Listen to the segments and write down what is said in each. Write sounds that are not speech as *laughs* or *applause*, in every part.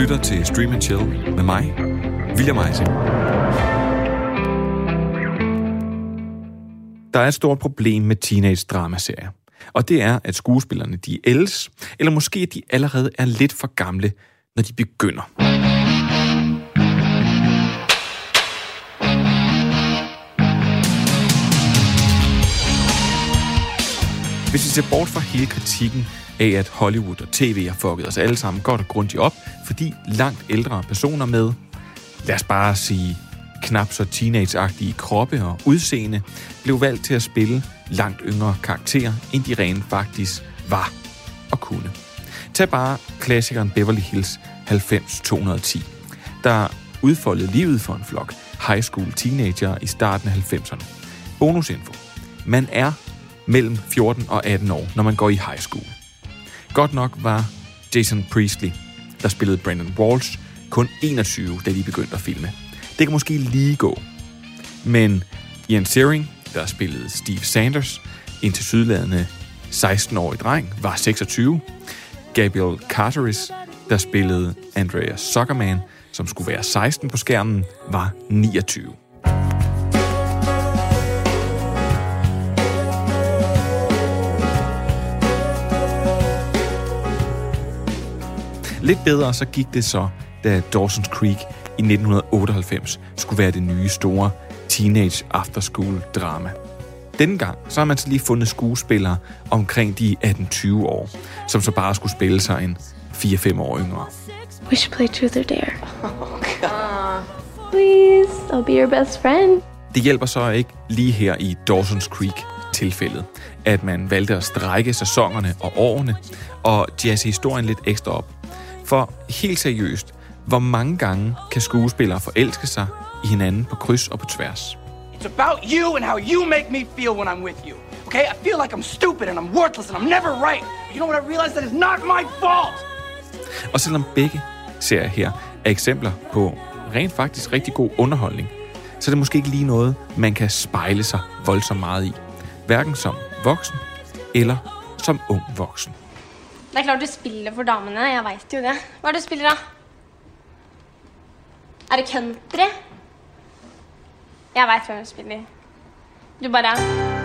lytter til Stream and Chill med mig, William Eising. Der er et stort problem med teenage-dramaserier. Og det er, at skuespillerne de ældes, eller måske de allerede er lidt for gamle, når de begynder. Hvis vi ser bort fra hele kritikken af, at Hollywood og tv har fucket os alle sammen godt og grundigt op, fordi langt ældre personer med, lad os bare sige, knap så teenageagtige kroppe og udseende, blev valgt til at spille langt yngre karakterer, end de rent faktisk var og kunne. Tag bare klassikeren Beverly Hills 90210, der udfoldede livet for en flok high school teenager i starten af 90'erne. Bonusinfo. Man er mellem 14 og 18 år, når man går i high school. Godt nok var Jason Priestley, der spillede Brandon Walsh, kun 21, da de begyndte at filme. Det kan måske lige gå. Men Ian Searing, der spillede Steve Sanders, en til sydladende 16-årig dreng, var 26. Gabriel Carteris, der spillede Andrea Zuckerman, som skulle være 16 på skærmen, var 29. Lidt bedre så gik det så, da Dawson's Creek i 1998 skulle være det nye store teenage after school drama. Denne gang så har man så lige fundet skuespillere omkring de 18-20 år, som så bare skulle spille sig en 4-5 år yngre. We should play truth or dare. *laughs* Oh, God. Please, I'll be your best friend. Det hjælper så ikke lige her i Dawson's Creek tilfældet, at man valgte at strække sæsonerne og årene og jazze historien lidt ekstra op. For helt seriøst, hvor mange gange kan skuespillere forelske sig i hinanden på kryds og på tværs? It's about you and how you make me feel when I'm with you. Okay? I feel like I'm stupid and I'm worthless and I'm never right. But you know what I realize? That is not my fault. Og selvom begge serier her er eksempler på rent faktisk rigtig god underholdning, så er det måske ikke lige noget, man kan spejle sig voldsomt meget i. Hverken som voksen eller som ung voksen. Det er klart du spiller for damene, jeg vet jo det. Hva er det du spiller da? Er det country? Jeg vet hvem du spiller. Du bare...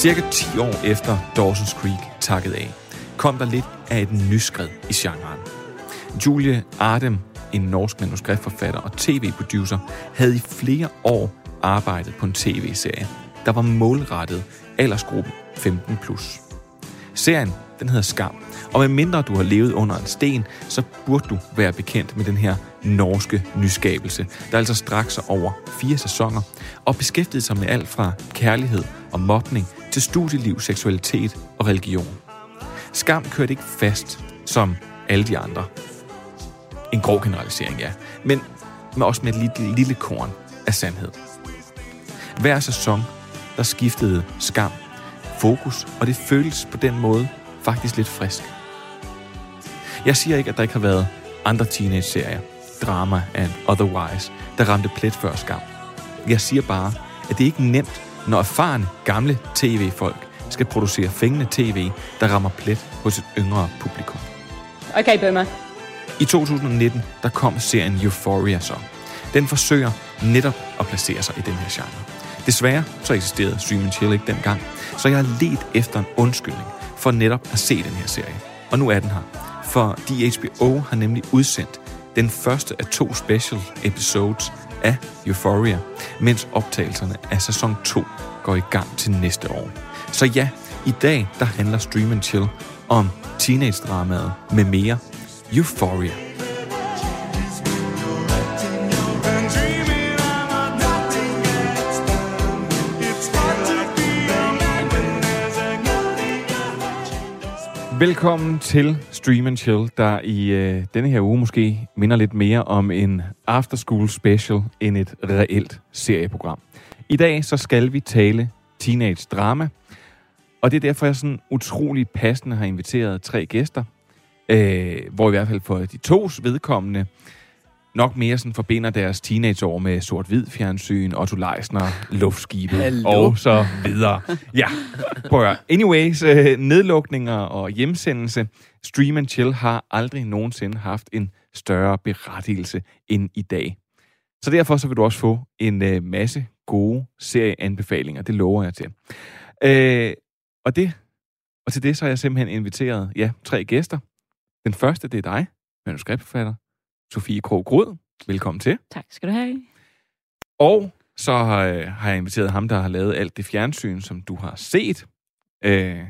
Cirka 10 år efter Dawson's Creek takket af, kom der lidt af et nyskred i genren. Julie Ardem, en norsk manuskriptforfatter og tv-producer, havde i flere år arbejdet på en tv-serie, der var målrettet aldersgruppen 15+. Plus. Serien den hedder Skam, og med mindre du har levet under en sten, så burde du være bekendt med den her norske nyskabelse, der altså straks over fire sæsoner og beskæftigede sig med alt fra kærlighed og mobning til studieliv, seksualitet og religion. Skam kørte ikke fast som alle de andre. En grov generalisering, ja. Men med også med et lille, lille korn af sandhed. Hver sæson, der skiftede Skam fokus, og det føles på den måde faktisk lidt frisk. Jeg siger ikke, at der ikke har været andre teenage-serier, drama and otherwise, der ramte plet før skam. Jeg siger bare, at det er ikke nemt, når erfarne, gamle tv-folk skal producere fængende tv, der rammer plet hos et yngre publikum. Okay, Boomer. I 2019, der kom serien Euphoria så. Den forsøger netop at placere sig i den her genre. Desværre så eksisterede Stream Chill ikke dengang, så jeg har let efter en undskyldning for netop at se den her serie. Og nu er den her. For HBO har nemlig udsendt den første af to special episodes af Euphoria, mens optagelserne af sæson 2 går i gang til næste år. Så ja, i dag der handler Stream and Chill om teenage-dramaet med mere Euphoria. Velkommen til Stream and Chill, der i øh, denne her uge måske minder lidt mere om en after-school special end et reelt serieprogram. I dag så skal vi tale teenage drama, og det er derfor, jeg sådan utrolig passende har inviteret tre gæster, øh, hvor i hvert fald for de tos vedkommende nok mere sådan forbinder deres teenageår med sort-hvid fjernsyn, Otto Leisner, luftskibe og så videre. Ja, prøv at. Anyways, øh, nedlukninger og hjemsendelse. Stream and Chill har aldrig nogensinde haft en større berettigelse end i dag. Så derfor så vil du også få en øh, masse gode serieanbefalinger. Det lover jeg til. Øh, og det og til det så har jeg simpelthen inviteret ja, tre gæster. Den første, det er dig, manuskriptforfatter, Sofie Krog Grud. Velkommen til. Tak skal du have. Og så har, øh, har jeg inviteret ham, der har lavet alt det fjernsyn, som du har set. Øh,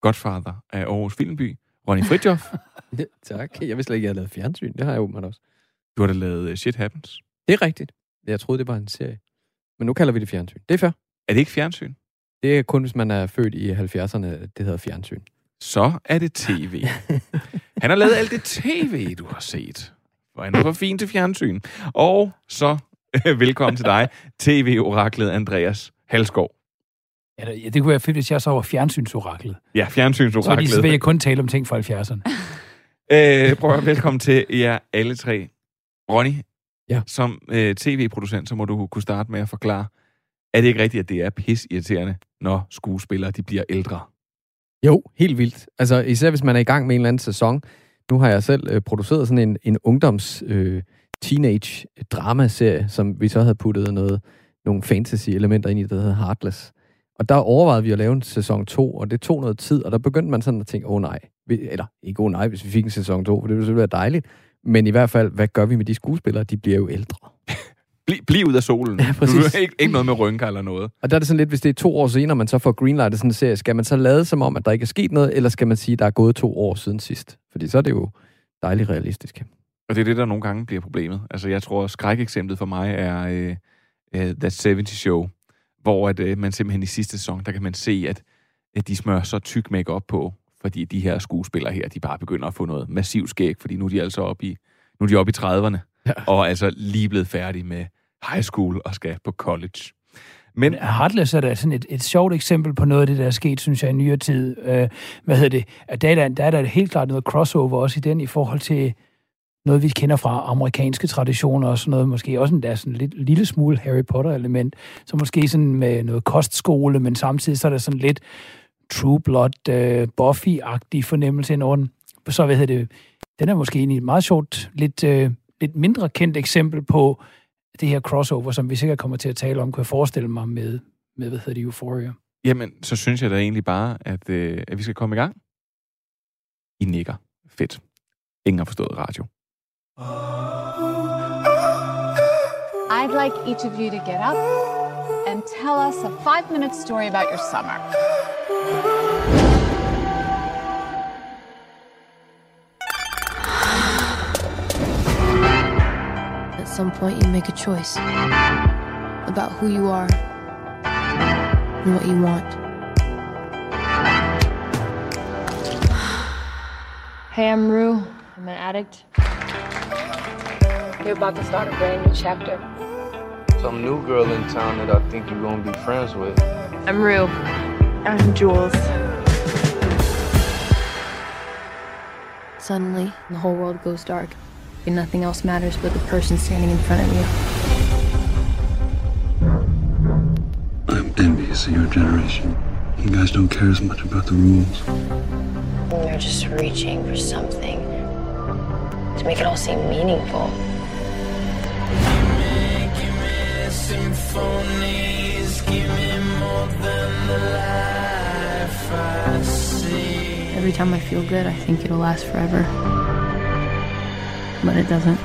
Godfather af Aarhus Filmby. Ronny Fridjof. Ja, *laughs* tak. Jeg vidste slet ikke, at jeg havde lavet fjernsyn. Det har jeg åbenbart også. du har da lavet øh, Shit Happens. Det er rigtigt. Jeg troede, det var en serie. Men nu kalder vi det fjernsyn. Det er fair. Er det ikke fjernsyn? Det er kun, hvis man er født i 70'erne, at det hedder fjernsyn. Så er det tv. *laughs* Han har lavet alt det tv, du har set. Han er for fint til fjernsyn. Og så *laughs* velkommen til dig, tv-oraklet Andreas Halskov. Ja, det, ja, det kunne være fedt, hvis jeg så var fjernsynsoraklet. Ja, Så, fordi, fjernsynsoraklet. så vil jeg kun tale om ting fra 70'erne. *laughs* Øh, prøv at velkommen til jer alle tre. Ronny, Ja. som øh, tv-producent, så må du kunne starte med at forklare, er det ikke rigtigt, at det er pis irriterende, når skuespillere de bliver ældre? Jo, helt vildt. Altså, især hvis man er i gang med en eller anden sæson. Nu har jeg selv øh, produceret sådan en, en ungdoms øh, teenage dramaserie, som vi så havde puttet noget, nogle fantasy-elementer ind i, der hedder Heartless. Og der overvejede vi at lave en sæson 2, og det tog noget tid, og der begyndte man sådan at tænke, åh oh, nej, Vi- eller ikke åh oh, nej, hvis vi fik en sæson 2, for det ville selvfølgelig være dejligt, men i hvert fald, hvad gør vi med de skuespillere? De bliver jo ældre. Bli, bliv ud af solen. Ja, *laughs* præcis. Du, ikke, ikke noget med rynker eller noget. Og der er det sådan lidt, hvis det er to år senere, man så får greenlightet sådan en serie, skal man så lade som om, at der ikke er sket noget, eller skal man sige, at der er gået to år siden sidst? Fordi så er det jo dejligt realistisk. Og det er det, der nogle gange bliver problemet. Altså, jeg tror, skrækeksemplet for mig er øh, øh, That 70 Show, hvor at, øh, man simpelthen i sidste sæson, der kan man se, at, at de smører så tyk make på, fordi de her skuespillere her, de bare begynder at få noget massivt skæg, fordi nu er de altså oppe i, nu er de oppe i 30'erne, Ja. og altså lige blevet færdige med high school og skal på college. Men Heartless er da sådan et, et sjovt eksempel på noget af det, der er sket, synes jeg, i nyere tid. Øh, hvad hedder det? At der, er der, der er der helt klart noget crossover også i den, i forhold til noget, vi kender fra amerikanske traditioner og sådan noget. Måske også en der sådan lidt lille smule Harry Potter-element. Så måske sådan med noget kostskole, men samtidig så er der sådan lidt True Blood, øh, Buffy-agtig fornemmelse indover den. Så hvad hedder det? Den er måske egentlig et meget sjovt, lidt, øh, lidt mindre kendt eksempel på det her crossover, som vi sikkert kommer til at tale om, kunne jeg forestille mig med, med hvad hedder det, Euphoria. Jamen, så synes jeg da egentlig bare, at, øh, at vi skal komme i gang. I nikker. Fedt. Ingen har forstået radio. I'd like each of you to get up and tell us a five minute story about your summer. Some point, you make a choice about who you are and what you want. Hey, I'm Rue. I'm an addict. You're about to start a brand new chapter. Some new girl in town that I think you're gonna be friends with. I'm Rue. I'm Jules. Suddenly, the whole world goes dark, and nothing else matters but the person standing in front of you. I'm envious of your generation. You guys don't care as much about the rules. They're just reaching for something to make it all seem meaningful. Every time I feel good, I think it'll last forever. But it doesn't.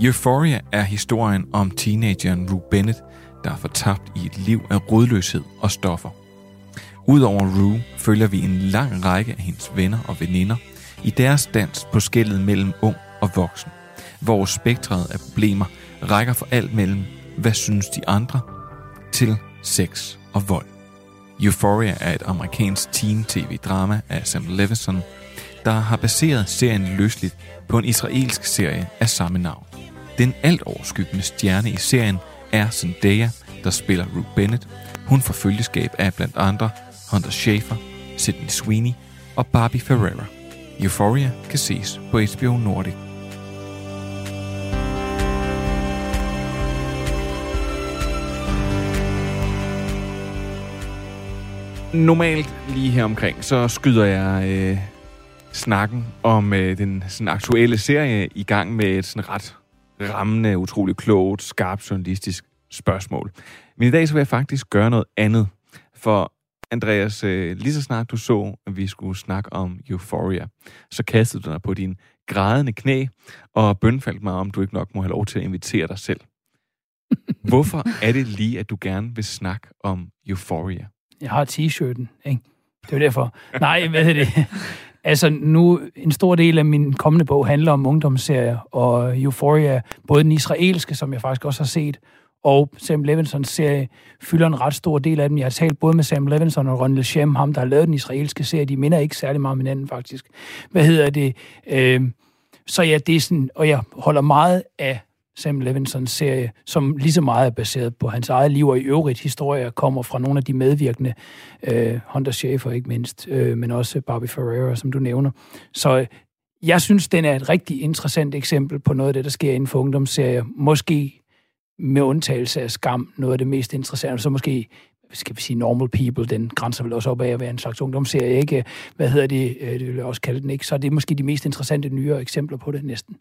Euphoria er historien om teenageren Rue Bennett, der er fortabt i et liv af rodløshed og stoffer. Udover Rue følger vi en lang række af hendes venner og veninder i deres dans på skældet mellem ung og voksen, hvor spektret af problemer rækker for alt mellem, hvad synes de andre, til sex og vold. Euphoria er et amerikansk teen-tv-drama af Sam Levinson, der har baseret serien løsligt på en israelsk serie af samme navn. Den alt overskyggende stjerne i serien er Zendaya, der spiller Ruth Bennett. Hun får følgeskab af blandt andre Hunter Schafer, Sydney Sweeney og Barbie Ferreira. Euphoria kan ses på HBO Nordic. Normalt lige her omkring, så skyder jeg øh, snakken om øh, den sådan aktuelle serie i gang med et sådan ret rammende, utroligt klogt, skarpt journalistisk spørgsmål. Men i dag så vil jeg faktisk gøre noget andet. For Andreas, øh, lige så snart du så, at vi skulle snakke om Euphoria, så kastede du dig på din grædende knæ og bønfaldt mig, om du ikke nok må have lov til at invitere dig selv. *laughs* Hvorfor er det lige, at du gerne vil snakke om Euphoria? Jeg har t-shirten, ikke? Det er jo derfor. Nej, hvad er det? *laughs* Altså nu, en stor del af min kommende bog handler om ungdomsserier, og Euphoria, både den israelske, som jeg faktisk også har set, og Sam Levinsons serie fylder en ret stor del af den. Jeg har talt både med Sam Levinson og Ron Shem, ham der har lavet den israelske serie. De minder ikke særlig meget om hinanden, faktisk. Hvad hedder det? Øh, så ja, det er sådan, og jeg holder meget af Sam Levinsons serie, som lige så meget er baseret på hans eget liv, og i øvrigt historier kommer fra nogle af de medvirkende, øh, Hunter Schaefer ikke mindst, øh, men også Barbie Ferreira, som du nævner. Så øh, jeg synes, den er et rigtig interessant eksempel på noget af det, der sker inden for ungdomsserier. Måske med undtagelse af skam, noget af det mest interessante, så måske skal vi sige normal people, den grænser vel også op af at være en slags ungdomsserie, ikke? Hvad hedder det? Øh, det vil jeg også kalde den, ikke? Så det er måske de mest interessante nyere eksempler på det næsten.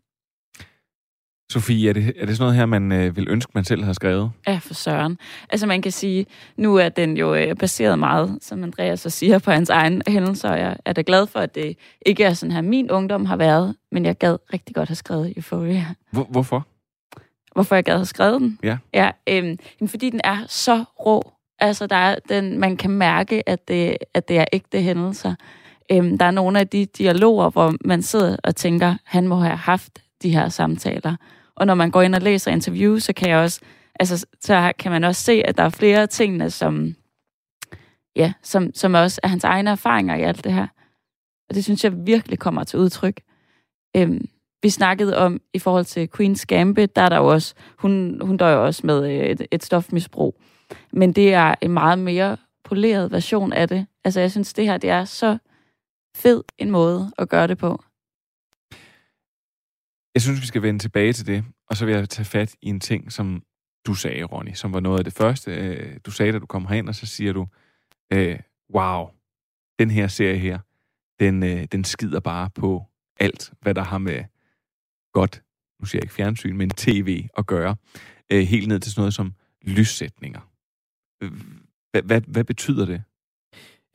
Sofie, er det, er det sådan noget her, man øh, vil ønske, man selv har skrevet? Ja, for søren. Altså man kan sige, nu er den jo øh, baseret meget, som Andreas så siger, på hans egen hændelser, og jeg er da glad for, at det ikke er sådan her, min ungdom har været, men jeg gad rigtig godt have skrevet Euphoria. Hvor, hvorfor? Hvorfor jeg gad have skrevet den? Ja. Ja, øhm, fordi den er så rå. Altså, der er den, man kan mærke, at det, at det er ægte hændelser. Øhm, der er nogle af de dialoger, hvor man sidder og tænker, han må have haft de her samtaler. Og når man går ind og læser interview, så kan jeg også, altså, så kan man også se, at der er flere af tingene, som, ja, som, som også er hans egne erfaringer i alt det her. Og det synes jeg virkelig kommer til udtryk. Øhm, vi snakkede om, i forhold til Queen's Gambit, der er der jo også, hun, hun dør jo også med øh, et, et stofmisbrug. Men det er en meget mere poleret version af det. Altså, jeg synes, det her, det er så fed en måde at gøre det på. Jeg synes, vi skal vende tilbage til det, og så vil jeg tage fat i en ting, som du sagde, Ronny, som var noget af det første, øh, du sagde, da du kom herind, og så siger du, øh, wow, den her serie her, den, øh, den skider bare på alt, hvad der har med godt, nu siger jeg ikke fjernsyn, men tv at gøre, øh, helt ned til sådan noget som lyssætninger. Hvad, øh, hvad, hvad betyder det?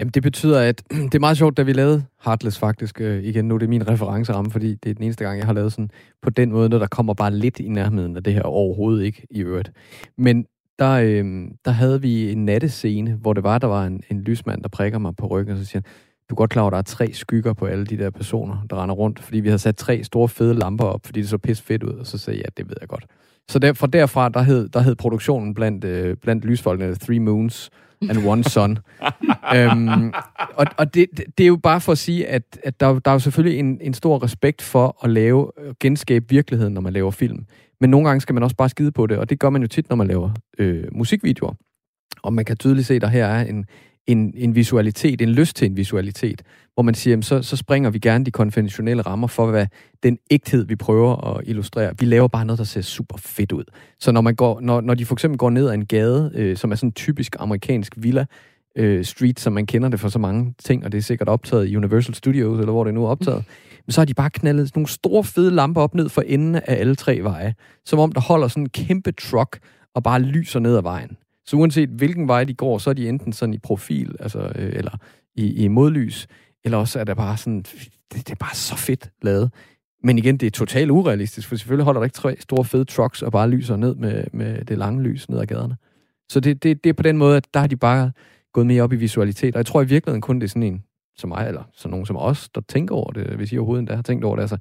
Jamen, det betyder, at *clears throat* det er meget sjovt, da vi lavede Heartless faktisk. Øh, igen, nu er det min referenceramme, fordi det er den eneste gang, jeg har lavet sådan på den måde, når der kommer bare lidt i nærheden af det her overhovedet ikke i øvrigt. Men der, øh, der havde vi en nattescene, hvor det var, der var en, en lysmand, der prikker mig på ryggen, og så siger han, du er godt klar over, at der er tre skygger på alle de der personer, der render rundt, fordi vi havde sat tre store fede lamper op, fordi det så pisse fedt ud, og så sagde jeg, ja, det ved jeg godt. Så der, fra derfra, der hed, der hed produktionen blandt, øh, blandt lysfolkene Three Moons and One Sun. *laughs* øhm, og og det, det, det er jo bare for at sige, at, at der, der er jo selvfølgelig en, en stor respekt for at lave, genskabe virkeligheden, når man laver film. Men nogle gange skal man også bare skide på det, og det gør man jo tit, når man laver øh, musikvideoer. Og man kan tydeligt se, at der her er en, en, en visualitet, en lyst til en visualitet, hvor man siger, jamen, så, så springer vi gerne de konventionelle rammer for, hvad den ægthed, vi prøver at illustrere. Vi laver bare noget, der ser super fedt ud. Så når, man går, når, når de for eksempel går ned ad en gade, øh, som er sådan en typisk amerikansk villa, øh, street, som man kender det for så mange ting, og det er sikkert optaget i Universal Studios, eller hvor det nu er optaget, men så har de bare knaldet nogle store fede lamper op ned for enden af alle tre veje, som om der holder sådan en kæmpe truck og bare lyser ned ad vejen. Så uanset hvilken vej de går, så er de enten sådan i profil, altså, øh, eller i, i modlys, eller også er det bare sådan, det, det er bare så fedt lavet. Men igen, det er totalt urealistisk, for selvfølgelig holder der ikke tre store fede trucks og bare lyser ned med, med det lange lys ned ad gaderne. Så det, det, det er på den måde, at der har de bare gået mere op i visualitet. Og jeg tror i virkeligheden kun, det er sådan en som mig, eller sådan nogen som os, der tænker over det, hvis I overhovedet endda har tænkt over det. Altså,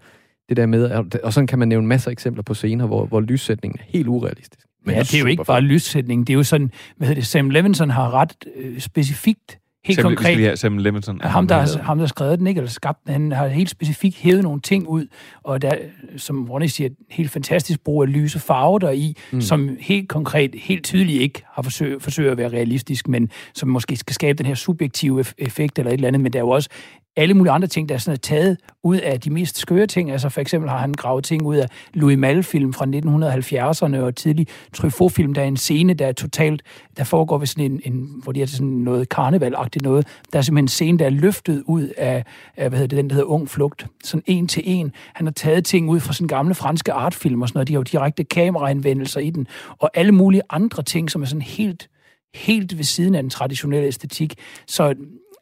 det der med, og- og sådan kan man nævne masser af eksempler på scener, hvor, hvor lyssætningen er helt urealistisk. Men ja, det er jo ikke bare lyssætning. Det er jo sådan, hvad hedder det, Sam Levinson har ret øh, specifikt, helt Sam, skal konkret, lige have Sam Levinson. Ham, der, har, ham, der har skrevet den, ikke, eller skabt den, han har helt specifikt hævet nogle ting ud, og der, som Ronny siger, helt fantastisk brug af lyse farver der i, mm. som helt konkret, helt tydeligt ikke har forsøgt, at være realistisk, men som måske skal skabe den her subjektive eff- effekt eller et eller andet, men der er jo også alle mulige andre ting, der er sådan er taget ud af de mest skøre ting. Altså for eksempel har han gravet ting ud af Louis Malle-film fra 1970'erne og tidlig Truffaut-film. Der er en scene, der er totalt, der foregår ved sådan en, en hvor de er sådan noget karnevalagtigt noget. Der er simpelthen en scene, der er løftet ud af, af hvad hedder det, den, der hedder Ung Flugt. Sådan en til en. Han har taget ting ud fra sådan gamle franske artfilm og sådan noget. De har jo direkte kameraanvendelser i den. Og alle mulige andre ting, som er sådan helt helt ved siden af den traditionelle æstetik. Så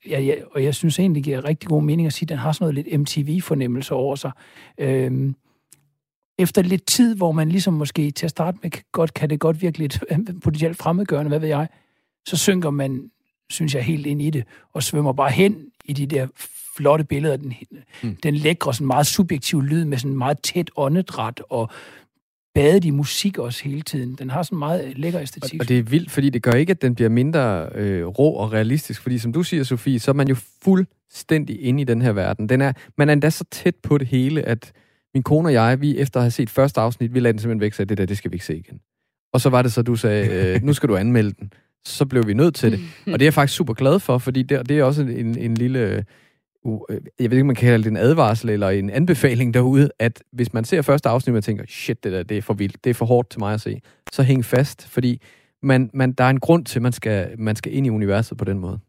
ja, ja, og jeg synes egentlig, det giver rigtig god mening at sige, at den har sådan noget lidt MTV-fornemmelse over sig. Øhm, efter lidt tid, hvor man ligesom måske til at starte med, godt, kan det godt virke lidt *laughs* potentielt fremmedgørende, hvad ved jeg, så synker man, synes jeg, helt ind i det, og svømmer bare hen i de der flotte billeder, den, mm. den lækre, sådan meget subjektiv lyd med sådan meget tæt åndedræt, og badet i musik også hele tiden. Den har sådan meget lækker æstetik. Og det er vildt, fordi det gør ikke, at den bliver mindre øh, rå og realistisk. Fordi som du siger, Sofie, så er man jo fuldstændig inde i den her verden. Den er, man er endda så tæt på det hele, at min kone og jeg, vi efter at have set første afsnit, vi lagde den simpelthen væk, sagde, det der, det skal vi ikke se igen. Og så var det så, du sagde, øh, nu skal du anmelde den. Så blev vi nødt til det. *laughs* Og det er jeg faktisk super glad for, fordi det, det er også en, en lille... Øh, jeg ved ikke, om man kan kalde det en advarsel eller en anbefaling derude, at hvis man ser første afsnit, og tænker, shit, det der, det er for vildt, det er for hårdt til mig at se, så hæng fast, fordi man, man, der er en grund til, at man skal, man skal ind i universet på den måde.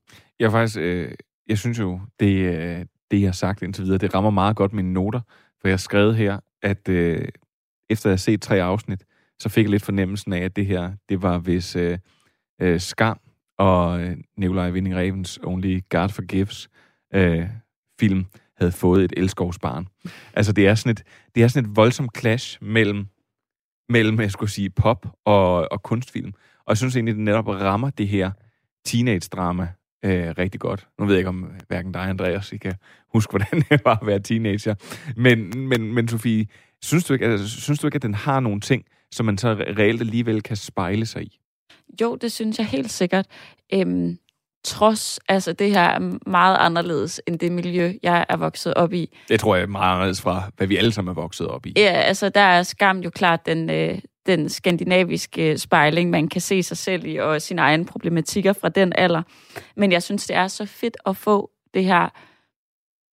Jeg faktisk, øh, jeg synes jo, det, øh, det jeg har sagt indtil videre, det rammer meget godt mine noter, for jeg har skrevet her, at øh, efter jeg har set tre afsnit, så fik jeg lidt fornemmelsen af, at det her, det var hvis øh, øh, Skam og øh, Nikolaj Winding Ravens Only God Forgives øh, film havde fået et elskovsbarn. Altså, det er sådan et, det er sådan et voldsomt clash mellem, mellem jeg skulle sige, pop og, og kunstfilm. Og jeg synes egentlig, det netop rammer det her teenage-drama øh, rigtig godt. Nu ved jeg ikke, om hverken dig, Andreas, I kan huske, *laughs* hvordan det var at være teenager. Men, men, men Sofie, synes du, ikke, altså, synes du ikke, at den har nogle ting, som man så reelt alligevel kan spejle sig i? Jo, det synes jeg helt sikkert. Øhm, trods, altså det her er meget anderledes end det miljø, jeg er vokset op i. Det tror jeg er meget anderledes fra, hvad vi alle sammen er vokset op i. Ja, altså der er skam jo klart den, øh, den skandinaviske spejling, man kan se sig selv i, og sine egne problematikker fra den alder. Men jeg synes, det er så fedt at få det her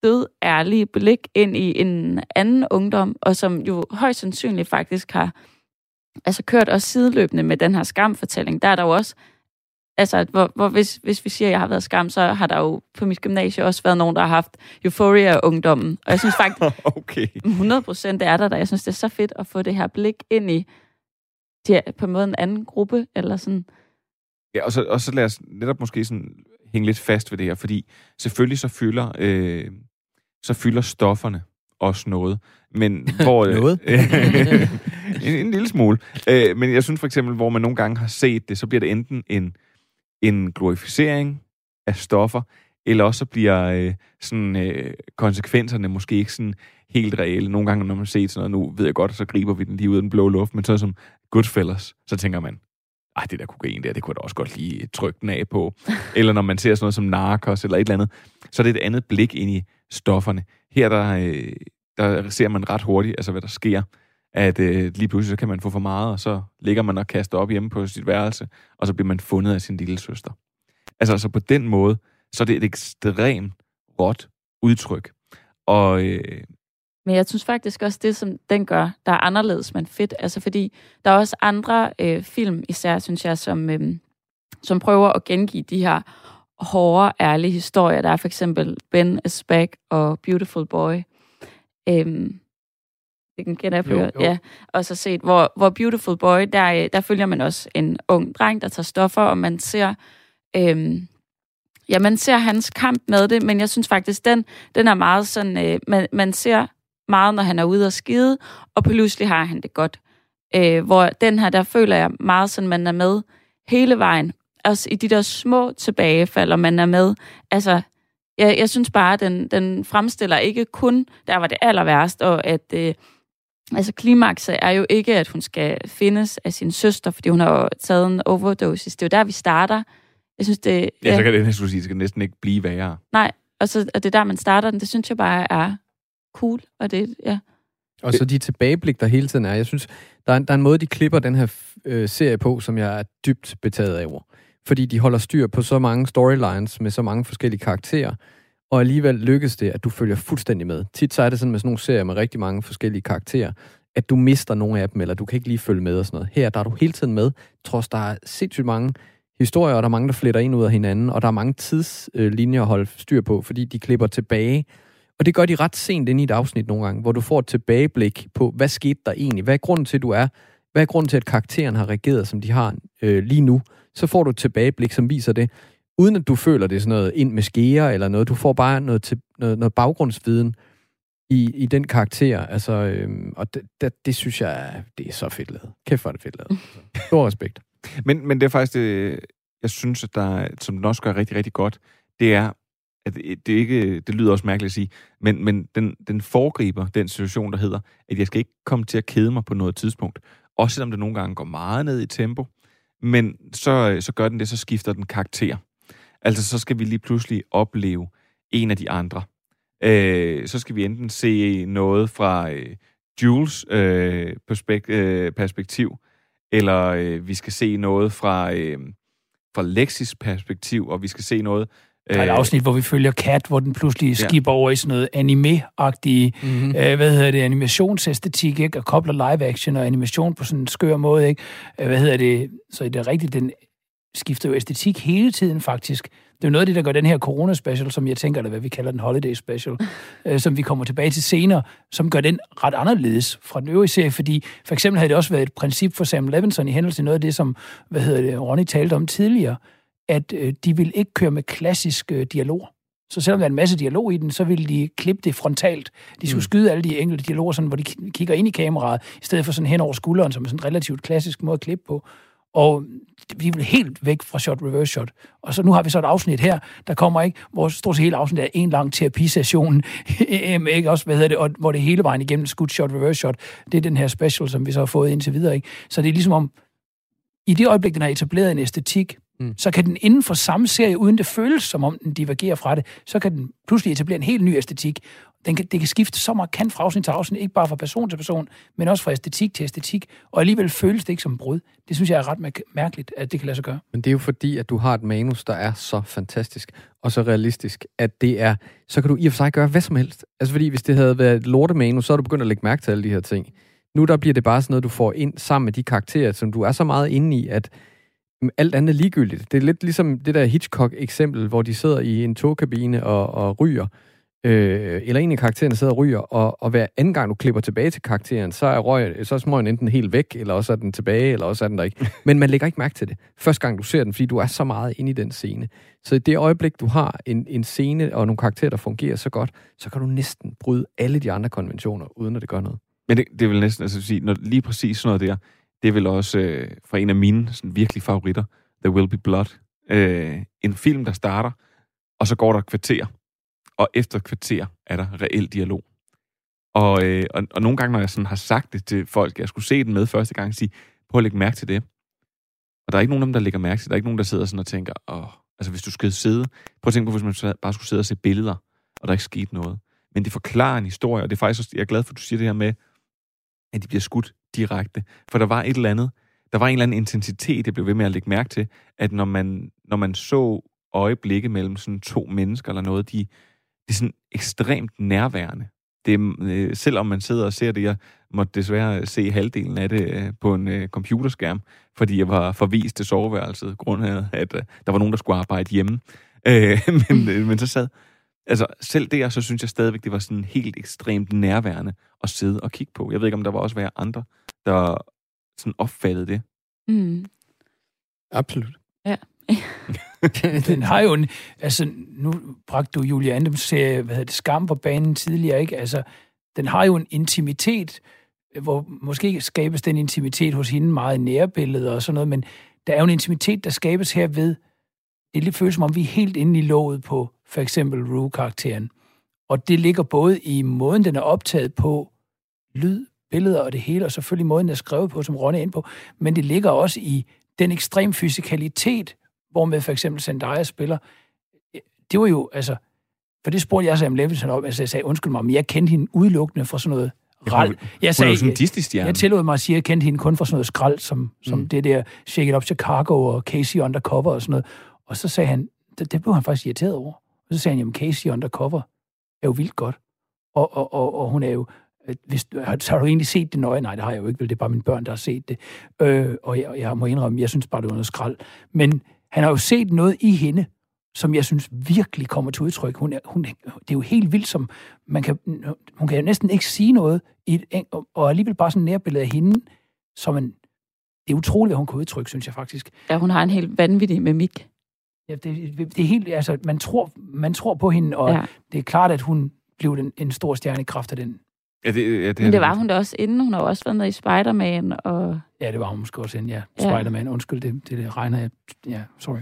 død ærlige blik ind i en anden ungdom, og som jo højst sandsynligt faktisk har altså kørt også sideløbende med den her skamfortælling. Der er der jo også altså, hvor, hvor hvis, hvis vi siger, at jeg har været skam, så har der jo på mit gymnasie også været nogen, der har haft Euphoria-ungdommen. Og jeg synes faktisk, *laughs* okay. 100 procent er der der. Jeg synes, det er så fedt at få det her blik ind i de, på en måde en anden gruppe, eller sådan. Ja, og så, og så lad os netop måske sådan hænge lidt fast ved det her, fordi selvfølgelig så fylder, øh, så fylder stofferne også noget. Men *laughs* hvor... Noget? *laughs* en, en lille smule. Øh, men jeg synes for eksempel, hvor man nogle gange har set det, så bliver det enten en, en glorificering af stoffer, eller også så bliver øh, sådan, øh, konsekvenserne måske ikke sådan helt reelle. Nogle gange, når man ser sådan noget, nu ved jeg godt, så griber vi den lige ud af den blå luft, men så som Goodfellas, så tænker man, ej, det der kokain der, det kunne jeg da også godt lige trykke den af på. *laughs* eller når man ser sådan noget som Narcos eller et eller andet, så er det et andet blik ind i stofferne. Her der, øh, der ser man ret hurtigt, altså hvad der sker, at øh, lige pludselig så kan man få for meget, og så ligger man og kaster op hjemme på sit værelse, og så bliver man fundet af sin lille søster. Altså, altså på den måde, så er det et ekstremt råt udtryk. Og øh, Men jeg synes faktisk også, det som den gør, der er anderledes, men fedt. Altså fordi der er også andre øh, film, især synes jeg, som, øh, som prøver at gengive de her hårde, ærlige historier. Der er for eksempel Ben is Back og Beautiful Boy. Øhm, det kan kende jeg på, Jo, jo. ja. Og så set, hvor, hvor Beautiful Boy, der, øh, der følger man også en ung dreng, der tager stoffer, og man ser, øhm, ja, man ser hans kamp med det, men jeg synes faktisk, den, den er meget sådan, øh, man, man ser meget, når han er ude og skide, og pludselig har han det godt. Øh, hvor den her, der føler jeg meget sådan, man er med hele vejen. Også i de der små tilbagefald, og man er med, altså jeg, jeg synes bare, at den, den fremstiller ikke kun, der var det aller værst, og at øh, altså klimakset er jo ikke, at hun skal findes af sin søster, fordi hun har taget en overdosis. Det er jo der, vi starter. Jeg synes, det... Ja, så kan det næsten sige, det skal næsten ikke blive værre. Nej, og, så, og det er der, man starter den. Det synes jeg bare er cool, og det, ja. Og så de tilbageblik, der hele tiden er. Jeg synes, der er, der er en måde, de klipper den her øh, serie på, som jeg er dybt betaget af. Fordi de holder styr på så mange storylines med så mange forskellige karakterer, og alligevel lykkes det, at du følger fuldstændig med. Tit så er det sådan med sådan nogle serier med rigtig mange forskellige karakterer, at du mister nogle af dem, eller du kan ikke lige følge med og sådan noget. Her der er du hele tiden med, trods der er sindssygt mange historier, og der er mange, der fletter ind ud af hinanden, og der er mange tidslinjer at holde styr på, fordi de klipper tilbage. Og det gør de ret sent ind i et afsnit nogle gange, hvor du får et tilbageblik på, hvad skete der egentlig? Hvad er grunden til, at du er? Hvad er grunden til, at karakteren har reageret, som de har øh, lige nu? Så får du et tilbageblik, som viser det, uden at du føler det sådan noget ind med skære eller noget. Du får bare noget, til, noget, noget baggrundsviden i, i den karakter. Altså, øhm, og det, det, det, synes jeg, det er så fedt lavet. Kæft for det fedt lavet. *laughs* Stor respekt. Men, men det er faktisk det, jeg synes, at der, som den også gør rigtig, rigtig godt, det er, at det, ikke, det lyder også mærkeligt at sige, men, men den, den foregriber den situation, der hedder, at jeg skal ikke komme til at kede mig på noget tidspunkt. Også selvom det nogle gange går meget ned i tempo, men så, så gør den det, så skifter den karakter. Altså, så skal vi lige pludselig opleve en af de andre. Øh, så skal vi enten se noget fra øh, Jules øh, perspekt, øh, perspektiv, eller øh, vi skal se noget fra, øh, fra Lexis perspektiv, og vi skal se noget... Øh, der er et afsnit, hvor vi følger Kat, hvor den pludselig skipper ja. over i sådan noget anime-agtige, mm-hmm. øh, hvad hedder det, animationsæstetik, ikke? Og kobler live action og animation på sådan en skør måde, ikke? Øh, hvad hedder det? Så det er rigtigt, den skifter jo æstetik hele tiden faktisk. Det er jo noget af det, der gør den her corona-special, som jeg tænker, eller hvad vi kalder den holiday special, *laughs* øh, som vi kommer tilbage til senere, som gør den ret anderledes fra den øvrige serie, fordi for eksempel havde det også været et princip for Sam Levinson i hændelse til noget af det, som hvad hedder det, Ronny talte om tidligere, at øh, de vil ikke køre med klassisk øh, dialog. Så selvom der er en masse dialog i den, så vil de klippe det frontalt. De skulle mm. skyde alle de enkelte dialoger, sådan, hvor de kigger ind i kameraet, i stedet for sådan hen over skulderen, som er sådan en relativt klassisk måde at klippe på. Og vi er helt væk fra shot reverse shot. Og så nu har vi så et afsnit her, der kommer ikke, hvor stort set hele afsnit er en lang terapisession, *laughs* ikke også, hvad hedder det, og hvor det hele vejen igennem skudt shot reverse shot. Det er den her special, som vi så har fået indtil videre, ikke? Så det er ligesom om, i det øjeblik, den har etableret en æstetik, mm. så kan den inden for samme serie, uden det føles som om den divergerer fra det, så kan den pludselig etablere en helt ny æstetik. Den kan, det kan skifte så markant fra afsnit til afsnit, ikke bare fra person til person, men også fra æstetik til æstetik, og alligevel føles det ikke som brud. Det synes jeg er ret mærkeligt, at det kan lade sig gøre. Men det er jo fordi, at du har et manus, der er så fantastisk og så realistisk, at det er, så kan du i og for sig gøre hvad som helst. Altså fordi, hvis det havde været et lortemanus, så er du begyndt at lægge mærke til alle de her ting. Nu der bliver det bare sådan noget, du får ind sammen med de karakterer, som du er så meget inde i, at alt andet er ligegyldigt. Det er lidt ligesom det der Hitchcock-eksempel, hvor de sidder i en togkabine og, og ryger, øh, eller en af karaktererne sidder og ryger, og, og hver anden gang du klipper tilbage til karakteren, så er, røg, så er smøgen enten helt væk, eller også er den tilbage, eller også er den der ikke. *laughs* Men man lægger ikke mærke til det, første gang du ser den, fordi du er så meget inde i den scene. Så i det øjeblik, du har en, en scene og nogle karakterer, der fungerer så godt, så kan du næsten bryde alle de andre konventioner, uden at det gør noget. Men det, det vil næsten altså sige, når lige præcis sådan noget der, det er vel også øh, fra en af mine sådan, virkelig favoritter, The Will Be Blood. Øh, en film, der starter, og så går der kvarter, og efter kvarter er der reel dialog. Og, øh, og, og nogle gange, når jeg sådan har sagt det til folk, jeg skulle se den med første gang, sige, prøv at lægge mærke til det. Og der er ikke nogen af dem, der lægger mærke til det. Der er ikke nogen, der sidder sådan og tænker, åh, altså hvis du skal sidde, prøv at tænke på, hvis man bare skulle sidde og se billeder, og der er ikke skete noget. Men det forklarer en historie, og det er faktisk også, jeg er glad for, at du siger det her med, at de bliver skudt direkte. For der var et eller andet, der var en eller anden intensitet, jeg blev ved med at lægge mærke til, at når man, når man så øjeblikke mellem sådan to mennesker eller noget, de, det er sådan ekstremt nærværende. Det er, øh, selvom man sidder og ser det, jeg måtte desværre se halvdelen af det øh, på en øh, computerskærm, fordi jeg var forvist til soveværelset, grund af, at øh, der var nogen, der skulle arbejde hjemme. Øh, *laughs* men, øh, men så sad, altså selv der, så synes jeg stadigvæk, det var sådan helt ekstremt nærværende at sidde og kigge på. Jeg ved ikke, om der var også være andre, der sådan opfattede det. Mm. Absolut. Ja. *laughs* den har jo en, altså nu bragte du Julia Andem serie, hvad hedder det, Skam på banen tidligere, ikke? Altså, den har jo en intimitet, hvor måske skabes den intimitet hos hende meget i nærbilledet og sådan noget, men der er jo en intimitet, der skabes her ved, det lidt føles som om, vi er helt inde i låget på for eksempel Rue-karakteren. Og det ligger både i måden, den er optaget på, lyd, billeder og det hele, og selvfølgelig måden, den er skrevet på, som Ronne er ind på, men det ligger også i den ekstrem fysikalitet, hvor med for eksempel Zendaya spiller. Det var jo, altså, for det spurgte jeg Sam Levinson om, altså jeg sagde, undskyld mig, men jeg kendte hende udelukkende fra sådan noget ral. er Jeg jo sagde, sådan Disney-stjerne. jeg tillod mig at sige, at jeg kendte hende kun fra sådan noget skrald, som, som Mm. det der Shake It Up Chicago og Casey Undercover og sådan noget. Og så sagde han, det, det blev han faktisk irriteret over. Og så sagde han, jamen Casey Undercover er jo vildt godt. Og, og, og, og hun er jo, øh, hvis, har, har du egentlig set det nøje? Nej, det har jeg jo ikke, vel det er bare mine børn, der har set det. Øh, og jeg, jeg må indrømme, jeg synes bare, det var noget skrald. Men han har jo set noget i hende, som jeg synes virkelig kommer til udtryk. Hun er, hun det er jo helt vildt, som man kan, hun kan jo næsten ikke sige noget, i et, og- alligevel bare sådan en nærbillede af hende, som en, det er utroligt, hvad hun kan udtrykke, synes jeg faktisk. Ja, hun har en helt vanvittig mimik. Ja, det, det er helt, altså, man tror, man tror på hende, og Ja. det er klart, at hun blev den, en stor stjerne i kraft af den. Ja, det, ja, det, Men det var hun da også inden. Hun har også været med i Spider-Man, og... Ja, det var hun måske også inden, ja. Ja. Spider-Man, undskyld, det, det, det regner jeg. Ja, sorry.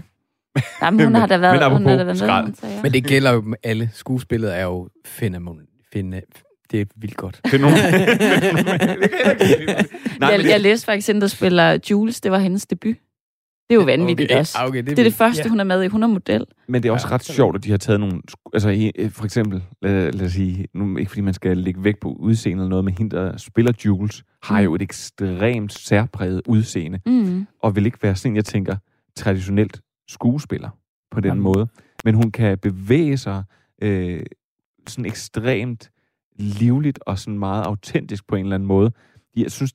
Jamen, hun har da været, men hun har da været skrald. med, så ja. Men det gælder jo alle. Skuespillet er jo fænomen. Finde, det er vildt godt. *laughs* *laughs* jeg, *laughs* jeg læste faktisk, hende, der spiller Jules, det var hendes debut. Det er jo vanvittigt Okay, også. okay, det er det, er det første, Ja. hun er med i. Hun er model. Men det er også ret sjovt, at de har taget nogle... Altså, øh, for eksempel, lad, lad os sige, nu, ikke fordi man skal lægge vægt på udseende eller noget, men hende, der spiller Jules, har Mm. jo et ekstremt særpræget udseende, Mm. og vil ikke være sådan, jeg tænker, traditionelt skuespiller på den Jamen. måde. Men hun kan bevæge sig øh, sådan ekstremt livligt og sådan meget autentisk på en eller anden måde. Jeg synes,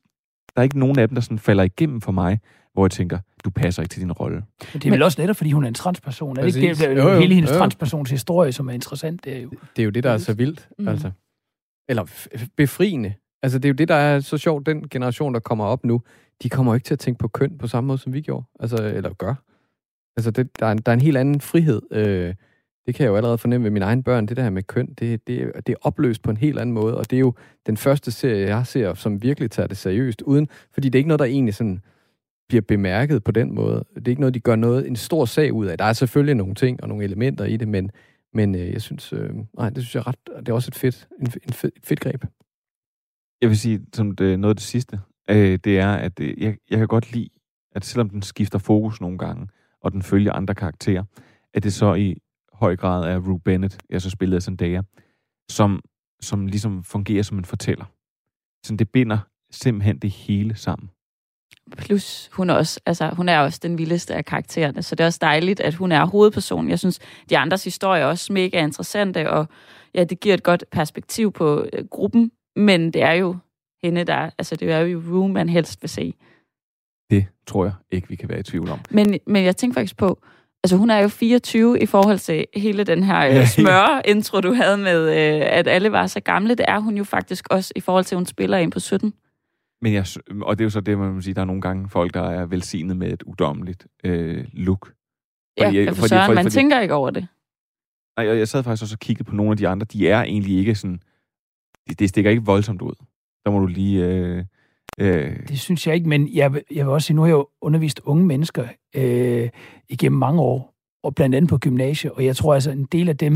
der er ikke nogen af dem, der sådan falder igennem for mig, hvor jeg tænker, du passer ikke til din rolle. Men det er vel også netop, fordi hun er en transperson. Er det ikke det, det er Jo, jo, hele hendes Jo, jo. transpersons historie, som er interessant? Det er jo. Det er jo det, der er så vildt. Mm. Altså. Eller befriende. Altså, det er jo det, der er så sjovt. Den generation, der kommer op nu, de kommer jo ikke til at tænke på køn på samme måde, som vi gjorde. Altså, eller gør. Altså, det, der, er en, der er en helt anden frihed. Øh, det kan jeg jo allerede fornemme ved mine egne børn. Det der med køn, det, det, det er opløst på en helt anden måde. Og det er jo den første serie, jeg ser, som virkelig tager det seriøst. Uden, fordi det er ikke noget, der egentlig sådan bliver bemærket på den måde. Det er ikke noget, de gør noget, en stor sag ud af. Der er selvfølgelig nogle ting og nogle elementer i det, men, men øh, jeg synes, øh, nej, det synes jeg er ret, det er også et fedt, en, en fed, et fedt greb. Jeg vil sige, som det, noget af det sidste, øh, det er, at øh, jeg, jeg kan godt lide, at selvom den skifter fokus nogle gange, og den følger andre karakterer, at det så i høj grad er Rue Bennett, jeg så spillede af Zendaya, som, som ligesom fungerer som en fortæller. Så det binder simpelthen det hele sammen. Plus, hun er, også, altså, hun er også den vildeste af karaktererne, så det er også dejligt, at hun er hovedpersonen. Jeg synes, de andres historier er også mega interessante, og ja, det giver et godt perspektiv på øh, gruppen, men det er jo hende, der, altså det er jo Rue, man helst vil se. Det tror jeg ikke, vi kan være i tvivl om. Men, men jeg tænker faktisk på, altså hun er jo 24 i forhold til hele den her Ja, ja. øh, smøre-intro, du havde med, øh, at alle var så gamle. Det er hun jo faktisk også i forhold til, at hun spiller en på 17. Men jeg, og det er jo så det, man må sige, der er nogle gange folk, der er velsignet med et udommeligt øh, look. Ja, jeg, for søren, man tænker ikke over det. Nej, og jeg sad faktisk også og kiggede på nogle af de andre. De er egentlig ikke sådan... Det, det stikker ikke voldsomt ud. Der må du lige... Øh, øh, Det synes jeg ikke, men jeg, vil- jeg vil også sige, nu har jeg jo undervist unge mennesker øh, igennem mange år, og blandt andet på gymnasiet, og jeg tror altså, en del af dem,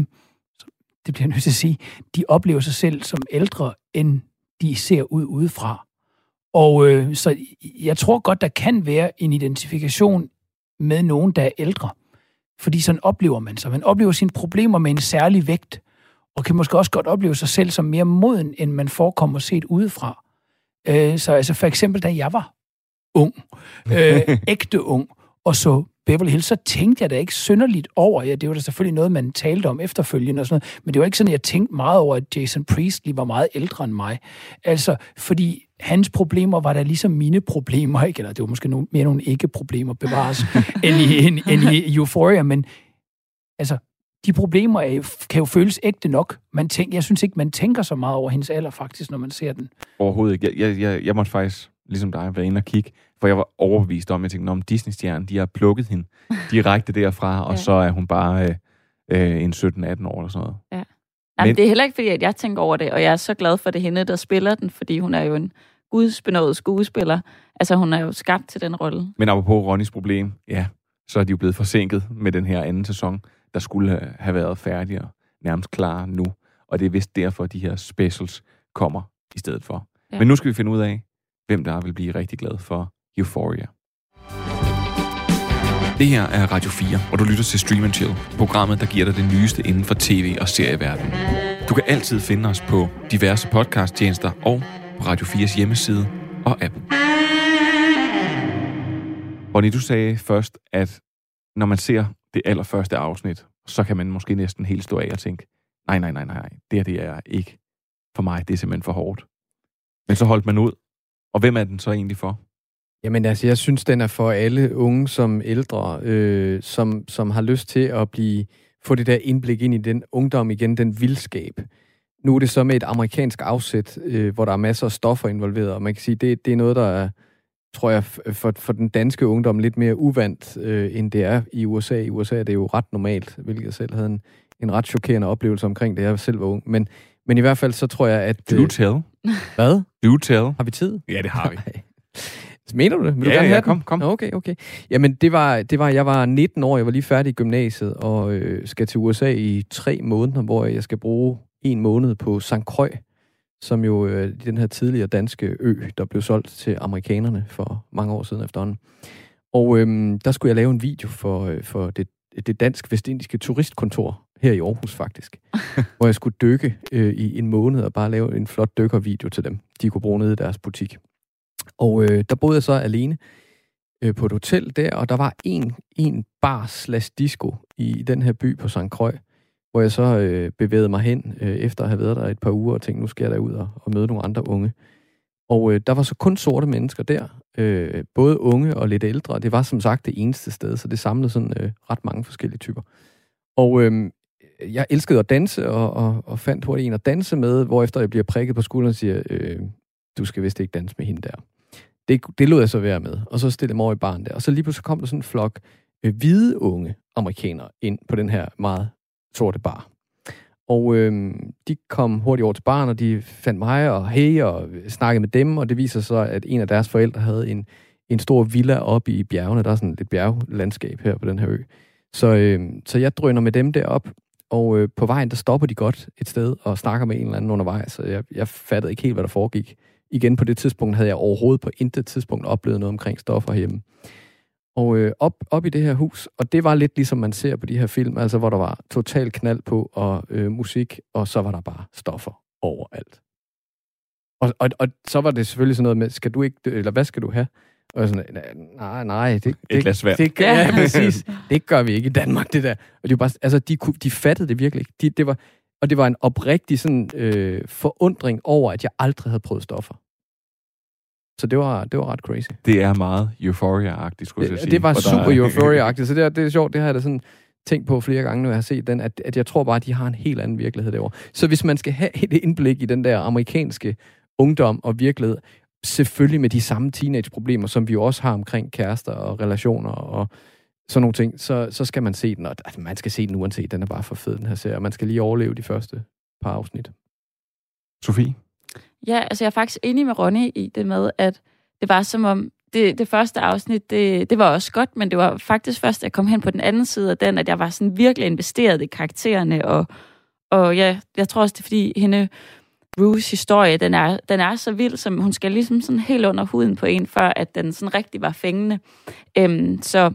det bliver jeg nødt til at sige, de oplever sig selv som ældre, end de ser ud udefra. Og øh, så jeg tror godt, der kan være en identifikation med nogen, der er ældre. Fordi sådan oplever man sig. Man oplever sine problemer med en særlig vægt, og kan måske også godt opleve sig selv som mere moden, end man forekommer set udefra. Øh, så altså for eksempel, da jeg var ung, *laughs* øh, ægte ung, og så Beverly Hills, så tænkte jeg da ikke synderligt over, ja, det var da selvfølgelig noget, man talte om efterfølgende og sådan noget, men det var ikke sådan, at jeg tænkte meget over, at Jason Priestley var meget ældre end mig. Altså, fordi hans problemer var da ligesom mine problemer, ikke? Eller det var måske nogle, mere nogle ikke-problemer bevares, *laughs* end, i, end, end i Euphoria, men altså, de problemer er, jo- kan jo føles ægte nok. Man tænk, jeg synes ikke, man tænker så meget over hendes alder faktisk, når man ser den. Overhovedet ikke. Jeg, jeg, jeg, jeg måtte faktisk, ligesom dig, være inde og kigge, for jeg var overbevist om, jeg tænkte, om Disney-stjernen, de har plukket hende direkte derfra, *laughs* og Ja. så er hun bare øh, øh, en 17-18 år eller sådan noget. Ja. Jamen, Men- det er heller ikke, fordi at jeg tænker over det, og jeg er så glad for, at det er hende, der spiller den, fordi hun er jo en gudsbenået skuespiller. Altså, hun er jo skabt til den rolle. Men apropos Ronnys problem, ja, så er de jo blevet forsinket med den her anden sæson, der skulle have været færdig og nærmest klar nu. Og det er vist derfor, de her specials kommer i stedet for. Ja. Men nu skal vi finde ud af, hvem der vil blive rigtig glad for Euphoria. Det her er Radio 4, og du lytter til Stream and Chill, programmet, der giver dig det nyeste inden for tv- og serieverdenen. Du kan altid finde os på diverse podcasttjenester og på Radio 4's hjemmeside og app. Bonnie, du sagde først, at når man ser det allerførste afsnit, så kan man måske næsten helt stå af og tænke, nej, nej, nej, nej, nej, det her det er ikke for mig, det er simpelthen for hårdt. Men så holdt man ud. Og hvem er den så egentlig for? Jamen altså, jeg synes, den er for alle unge som ældre, øh, som, som har lyst til at blive få det der indblik ind i den ungdom igen, den vildskab. Nu er det så med et amerikansk afsæt, øh, hvor der er masser af stoffer involveret, og man kan sige, det, det er noget, der er, tror jeg, for, for den danske ungdom lidt mere uvandt, øh, end det er i USA. I USA er det jo ret normalt, hvilket jeg selv havde en, en ret chokerende oplevelse omkring, det jeg selv var ung. Men, men i hvert fald så tror jeg, at... Do tell. *laughs* Hvad? Do tell. Har vi tid? Ja, det har vi. Mener du det? Vil du Ja, gerne ja, have kom, den? kom. Okay, okay. Jamen, det var, det var, jeg var 19 år, jeg var lige færdig i gymnasiet, og øh, skal til USA i tre måneder, hvor jeg skal bruge en måned på St. Croix, som jo øh, den her tidligere danske ø, der blev solgt til amerikanerne for mange år siden efterhånden. Og øhm, der skulle jeg lave en video for, øh, for det, det dansk-vestindiske turistkontor her i Aarhus faktisk, *laughs* hvor jeg skulle dykke øh, i en måned og bare lave en flot dykkervideo til dem, de kunne bruge nede i deres butik. Og øh, der boede jeg så alene øh, på et hotel der, og der var en, en bar slash disco i den her by på St. Croix, hvor jeg så øh, bevægede mig hen, øh, efter at have været der et par uger, og tænkte, nu skal jeg derud og, og møde nogle andre unge. Og øh, der var så kun sorte mennesker der, øh, både unge og lidt ældre, det var som sagt det eneste sted, så det samlede sådan øh, ret mange forskellige typer. Og øh, jeg elskede at danse, og, og, og fandt hurtigt en at danse med, hvorefter jeg bliver prikket på skulderen og siger, øh, du skal vist ikke danse med hende der. Det, det lod jeg så være med, og så stillede jeg mig over i baren der. Og så lige pludselig kom der sådan en flok øh, hvide unge amerikanere ind på den her meget sorte bar. Og øh, de kom hurtigt over til barn, og de fandt mig og hey og snakkede med dem, og det viser sig, at en af deres forældre havde en, en stor villa oppe i bjergene. Der er sådan et bjerglandskab her på den her ø. Så, øh, så jeg drøner med dem derop, og øh, på vejen, der stopper de godt et sted og snakker med en eller anden undervejs, så jeg, jeg fattede ikke helt, hvad der foregik. Igen på det tidspunkt havde jeg overhovedet på intet tidspunkt oplevet noget omkring stoffer hjemme. Og øh, op, op i det her hus, og det var lidt ligesom man ser på de her film, altså hvor der var total knald på og øh, musik, og så var der bare stoffer overalt. Og, og, og så var det selvfølgelig sådan noget med, skal du ikke, eller hvad skal du have? Og sådan, nej, nej, det, det, glas vand. det, ja, præcis. Det gør vi ikke i Danmark, det der. Og det var bare, altså, de, kunne- de fattede det virkelig ikke. De, det var, og det var en oprigtig sådan, øh, forundring over, at jeg aldrig havde prøvet stoffer. Så det var, det var ret crazy. Det er meget Euphoria-agtigt, skulle jeg Det, sige. det var der super er- euphoria-agtigt, så det er, det er sjovt, det har jeg da sådan tænkt på flere gange, når jeg har set den, at, at jeg tror bare, at de har en helt anden virkelighed derovre. Så hvis man skal have et indblik i den der amerikanske ungdom og virkelighed, selvfølgelig med de samme teenage-problemer, som vi jo også har omkring kærester og relationer og sådan nogle ting, så, så skal man se den, og altså, man skal se den uanset, den er bare for fed, den her serie, og man skal lige overleve de første par afsnit. Sofie? Ja, altså jeg er faktisk enig med Ronny i det med, at det var som om, det, det første afsnit, det, det var også godt, men det var faktisk først, at jeg kom hen på den anden side af den, at jeg var sådan virkelig investeret i karaktererne, og, og ja, jeg tror også, det er fordi hende, Rues historie, den er, den er så vild, som hun skal ligesom sådan helt under huden på en, før at den sådan rigtig var fængende. Øhm, så,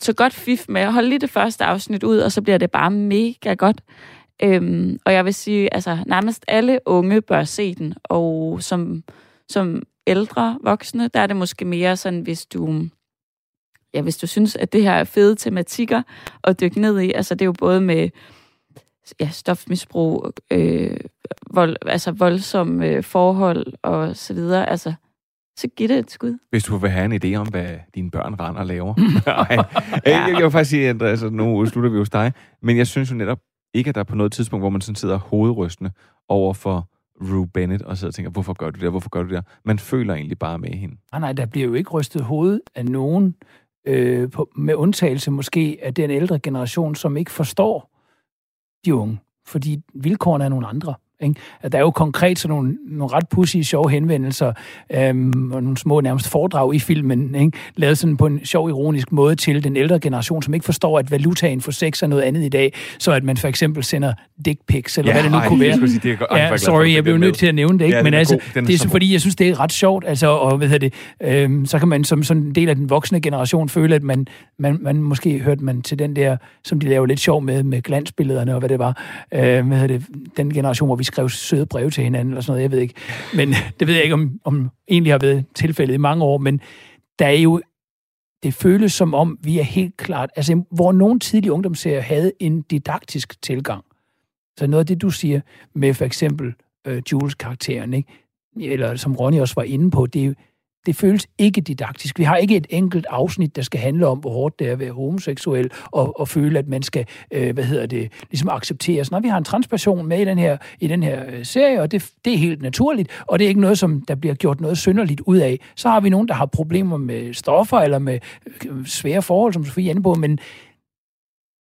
så godt fif med at holde lige det første afsnit ud, og så bliver det bare mega godt. Øhm, og jeg vil sige, altså nærmest alle unge bør se den, og som, som ældre voksne, der er det måske mere sådan, hvis du, ja, hvis du synes, at det her er fede tematikker at dykke ned i. Altså det er jo både med ja, stofmisbrug, øh, vold, altså voldsomme øh, forhold og så videre. Altså, så giv det et skud. Hvis du vil have en idé om, hvad dine børn render og laver. *laughs* Ej, jeg, jeg vil faktisk sige, at altså, nu slutter vi hos dig, men jeg synes jo netop ikke, at der er på noget tidspunkt, hvor man sådan sidder hovedrystende over for Rue Bennett og sidder og tænker, hvorfor gør du det, hvorfor gør du det der? Man føler egentlig bare med hende. Nej, nej, der bliver jo ikke rystet hoved af nogen, øh, på, med undtagelse måske af den ældre generation, som ikke forstår de unge. Fordi vilkårene er nogle andre. Ikke? At der er jo konkret sådan nogle, nogle ret pudsige, sjove henvendelser, øhm, og nogle små nærmest foredrag i filmen, ikke? lavet sådan på en sjov, ironisk måde til den ældre generation, som ikke forstår, at valutaen for sex er noget andet i dag, så at man for eksempel sender dick pics, eller Ja, hvad det nu ej, kunne være. sige, det er ja, sorry, jeg blev nødt til at nævne det, ikke? Ja, men altså, god. Det er så fordi, jeg synes, det er ret sjovt, altså, og hvad hedder det, øhm, så kan man som sådan en del af den voksne generation føle, at man, man, man måske hørte man til den der, som de laver lidt sjov med, med glansbillederne og hvad det var, øh, hvad hedder det, den generation, hvor vi skrev søde breve til hinanden, eller sådan noget, jeg ved ikke. Men *laughs* det ved jeg ikke, om, om egentlig har været tilfældet i mange år, men der er jo det føles som om, vi er helt klart, altså hvor nogle tidlige ungdomsserier havde en didaktisk tilgang. Så noget af det, du siger med for eksempel øh, Jules-karakteren, ikke? eller som Ronny også var inde på, det, er jo- det føles ikke didaktisk. Vi har ikke et enkelt afsnit, der skal handle om, hvor hårdt det er at være homoseksuel, og, og føle, at man skal, øh, hvad hedder det, ligesom accepteres. Når vi har en transperson med i den her, i den her øh, serie, og det, det er helt naturligt, og det er ikke noget, som der bliver gjort noget synderligt ud af. Så har vi nogen, der har problemer med stoffer, eller med øh, svære forhold, som Sofie er inde på, men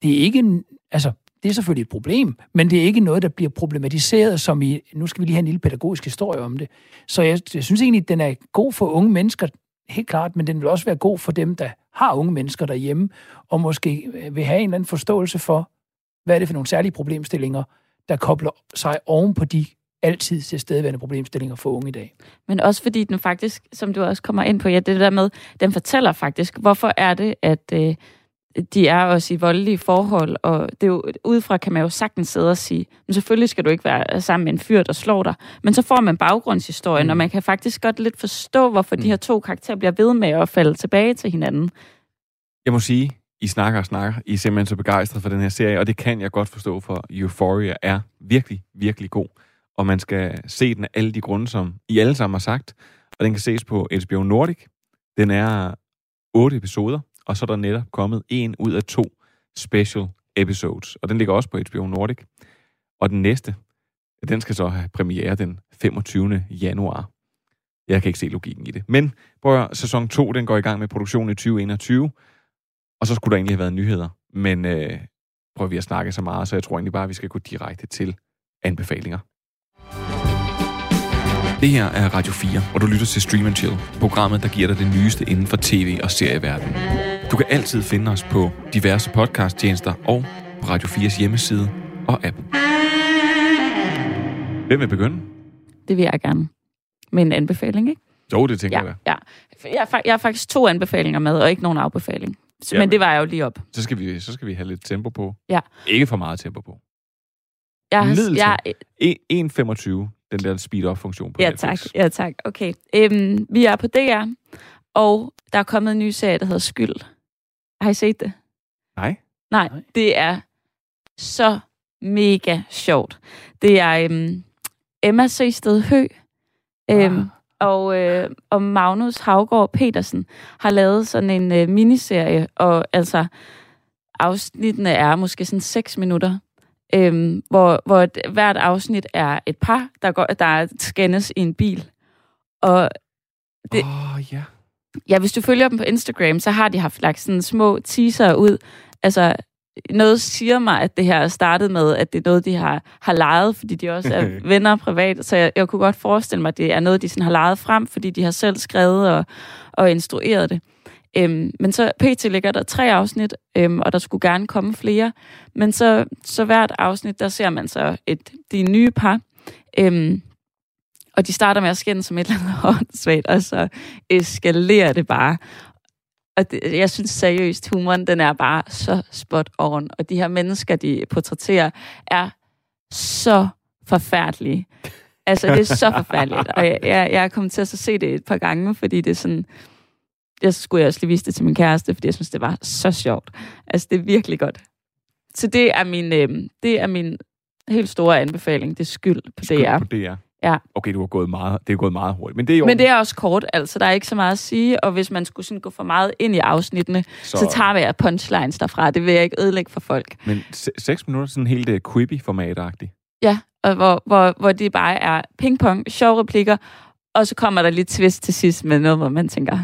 det er ikke altså, det er selvfølgelig et problem, men det er ikke noget, der bliver problematiseret, som i, nu skal vi lige have en lille pædagogisk historie om det. Så jeg, jeg synes egentlig, at den er god for unge mennesker, helt klart, men den vil også være god for dem, der har unge mennesker derhjemme, og måske øh, vil have en eller anden forståelse for, hvad er det for nogle særlige problemstillinger, der kobler sig oven på de altid tilstedeværende problemstillinger for unge i dag. Men også fordi den faktisk, som du også kommer ind på, ja, det der med, den fortæller faktisk, hvorfor er det, at øh, de er også i voldelige forhold, og det er jo, udefra kan man jo sagtens sidde og sige, men selvfølgelig skal du ikke være sammen med en fyr, der slår dig. Men så får man baggrundshistorien, mm. og man kan faktisk godt lidt forstå, hvorfor mm. de her to karakterer bliver ved med at falde tilbage til hinanden. Jeg må sige, I snakker og snakker. I er simpelthen så begejstret for den her serie, og det kan jeg godt forstå, for Euphoria er virkelig, virkelig god. Og man skal se den af alle de grunde, som I alle sammen har sagt. Og den kan ses på HBO Nordic. Den er otte episoder, og så er der netop kommet en ud af to special episodes. Og den ligger også på HBO Nordic. Og den næste, den skal så have premiere den 25. januar. Jeg kan ikke se logikken i det. Men prøv at, sæson 2, den går i gang med produktion i 2021. Og så skulle der egentlig have været nyheder. Men øh, prøver vi at snakke så meget, så jeg tror egentlig bare, at vi skal gå direkte til anbefalinger. Det her er Radio 4, og du lytter til Stream and Chill, programmet, der giver dig det nyeste inden for tv- og serieverdenen. Du kan altid finde os på diverse podcasttjenester og på Radio 4's hjemmeside og app. Hvem vil begynde? Det vil jeg gerne. Med en anbefaling, ikke? Jo, det tænker Ja, jeg. ja. Jeg, har, jeg har faktisk to anbefalinger med, og ikke nogen afbefaling. Så, Jamen. men det var jeg jo lige op. Så skal, vi, så skal vi have lidt tempo på. Ja. Ikke for meget tempo på. Jeg har, jeg, tempo. 1.25, den der speed-up-funktion på ja, Netflix. tak. Ja, tak. Okay. Øhm, vi er på DR, og der er kommet en ny serie, der hedder Skyld. Har I set det? Nej. Nej, det er så mega sjovt. Det er øhm, Emma Seested Hø øhm, Ah. og, øh, og Magnus Havgård Petersen har lavet sådan en øh, miniserie, og altså afsnittene er måske sådan 6 minutter, øhm, hvor, hvor et, hvert afsnit er et par, der, går, der skændes i en bil. Og det, Åh, oh, ja. Ja, hvis du følger dem på Instagram, så har de haft lagt sådan små teaser ud. Altså, noget siger mig, at det her er startet med, at det er noget, de har, har lejet, fordi de også er *laughs* venner privat. Så jeg, jeg kunne godt forestille mig, at det er noget, de sådan har lejet frem, fordi de har selv skrevet og, og instrueret det. Øhm, men så pt. ligger der tre afsnit, øhm, og der skulle gerne komme flere. Men så, så hvert afsnit, der ser man så et, de nye par. Øhm, og de starter med at skænde som et eller andet *laughs* åndssvagt, og så eskalerer det bare. Og det, jeg synes seriøst, humoren, den er bare så spot on. Og de her mennesker, de portrætterer, er så forfærdelige. Altså, det er så forfærdeligt. Og jeg, jeg, jeg er kommet til at se det et par gange, fordi det er sådan... Jeg skulle også lige vise det til min kæreste, fordi jeg synes, det var så sjovt. Altså, det er virkelig godt. Så det er min, øh, det er min helt store anbefaling. Det er skyld på Skyld DR. på DR. Ja. Okay, du har gået meget, det er gået meget hurtigt. Men det er jo Men det er også kort, altså der er ikke så meget at sige, og hvis man skulle sådan gå for meget ind i afsnittene, så, Så- tager jeg punchlines derfra. Det vil jeg ikke ødelægge for folk. Men se- seks minutter, sådan helt uh, quippy-format-agtigt. Ja, og hvor, hvor, hvor det bare er pingpong, sjove replikker, og så kommer der lidt twist til sidst med noget, hvor man tænker,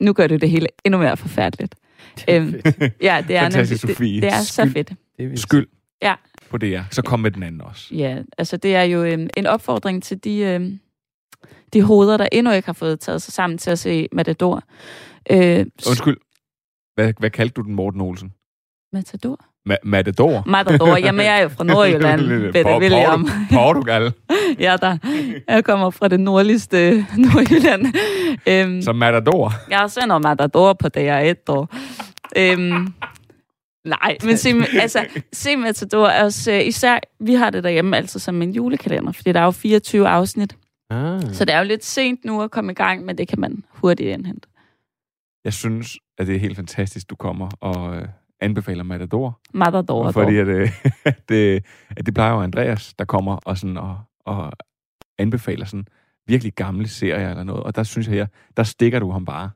nu gør du det hele endnu mere forfærdeligt. Øhm, ja, det er, Fantastisk, nemlig- det, det er så Skyld. fedt. Det er. Skyld. Ja. På DR, så kom med den anden også. Ja, altså det er jo øhm, en opfordring til de, øhm, de hoveder, der endnu ikke har fået taget sig sammen til at se Matador. Øh, Undskyld. Hvad, hvad kaldte du den, Morten Olsen? Matador? Ma- Matador? Matador. Jamen, jeg er jo fra *laughs* Nordjylland, Bette William. Portu- Portugal. *laughs* ja, der. Jeg kommer fra det nordligste *laughs* Nordjylland. Øhm, Så Matador. jeg sender Matador på DR1 år. Øhm, nej, men se, altså, se Matador er også, øh, især, vi har det derhjemme altså som en julekalender, fordi der er jo 24 afsnit. Ah. Så det er jo lidt sent nu at komme i gang, men det kan man hurtigt indhente. Jeg synes, at det er helt fantastisk, du kommer og øh, anbefaler Matador. Matador. Fordi at, øh, at, *laughs* det, at det plejer jo Andreas, der kommer og, sådan, og, og anbefaler sådan virkelig gamle serier eller noget. Og der synes jeg, der stikker du ham bare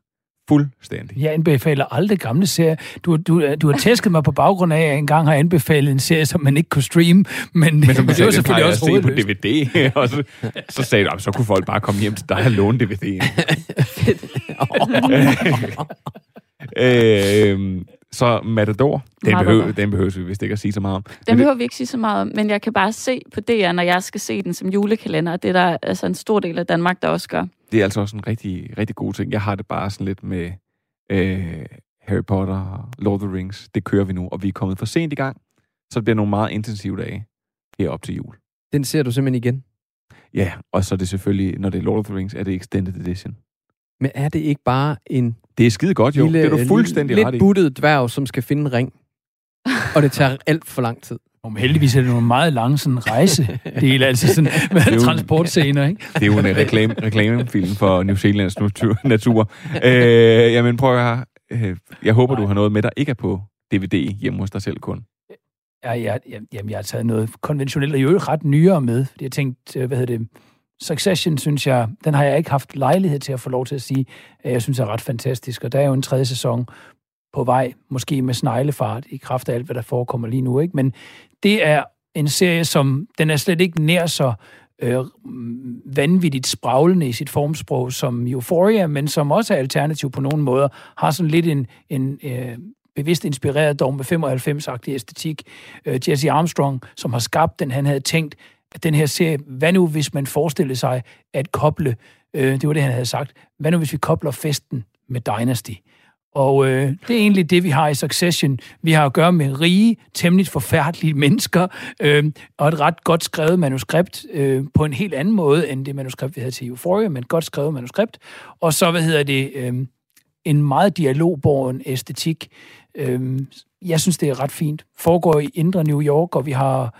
fuldstændig. Jeg anbefaler aldrig gamle serier. Du, du, du har tæsket mig på baggrund af, at jeg engang har anbefalet en serie, som man ikke kunne streame, men, Men som du *laughs* det var selvfølgelig også at se på hovedløst. DVD, *laughs* og så, så sagde du, "Jamen, så kunne folk bare komme hjem til dig og låne DVD'en. *laughs* øh, så Matador, den, Matador. behøver, den behøver vi vist ikke at sige så meget om. Den Men behøver vi ikke sige så meget om, men jeg kan bare se på DR, når jeg skal se den som julekalender, og det er der altså en stor del af Danmark, der også gør. Det er altså også en rigtig, rigtig god ting. Jeg har det bare sådan lidt med øh, Harry Potter og Lord of the Rings. Det kører vi nu, og vi er kommet for sent i gang. Så det bliver nogle meget intensive dage herop til jul. Den ser du simpelthen igen. Ja, og så er det selvfølgelig, når det er Lord of the Rings, er det Extended Edition. Men er det ikke bare en Det er skide godt, jo. lille, det er du fuldstændig lidt ret i. buttet dværg, som skal finde en ring? Og det tager *laughs* alt for lang tid. Og heldigvis er det nogle meget lange sådan rejsedele, *laughs* altså sådan med jo- transportscener, ikke? Det er jo en reklame, reklamefilm for New Zealands natur. natur. Øh, jamen prøv at høre. Øh, Jeg håber, du har noget med, der ikke er på DVD hjemme hos dig selv kun. Ja, ja, ja, jamen, jeg har taget noget konventionelt, og jo ret nyere med, fordi jeg tænkte, øh, hvad hedder det, Succession, synes jeg, den har jeg ikke haft lejlighed til at få lov til at sige, at jeg synes er ret fantastisk, og der er jo en tredje sæson på vej, måske med sneglefart, i kraft af alt, hvad der forekommer lige nu, ikke? Men det er en serie, som, den er slet ikke nær så øh, vanvittigt spraglende i sit formsprog som Euphoria, men som også er alternativ på nogle måder, har sådan lidt en, en øh, bevidst inspireret dog med 95-agtig æstetik. Øh, Jesse Armstrong, som har skabt den, han havde tænkt, at den her serie, hvad nu hvis man forestillede sig at koble, øh, det var det, han havde sagt, hvad nu hvis vi kobler festen med Dynasty? Og øh, det er egentlig det, vi har i Succession. Vi har at gøre med rige, temmelig forfærdelige mennesker, øh, og et ret godt skrevet manuskript øh, på en helt anden måde, end det manuskript, vi havde til Euphoria, men et godt skrevet manuskript. Og så, hvad hedder det, øh, en meget dialogborgen æstetik. Øh, jeg synes, det er ret fint. Foregår i indre New York, og vi har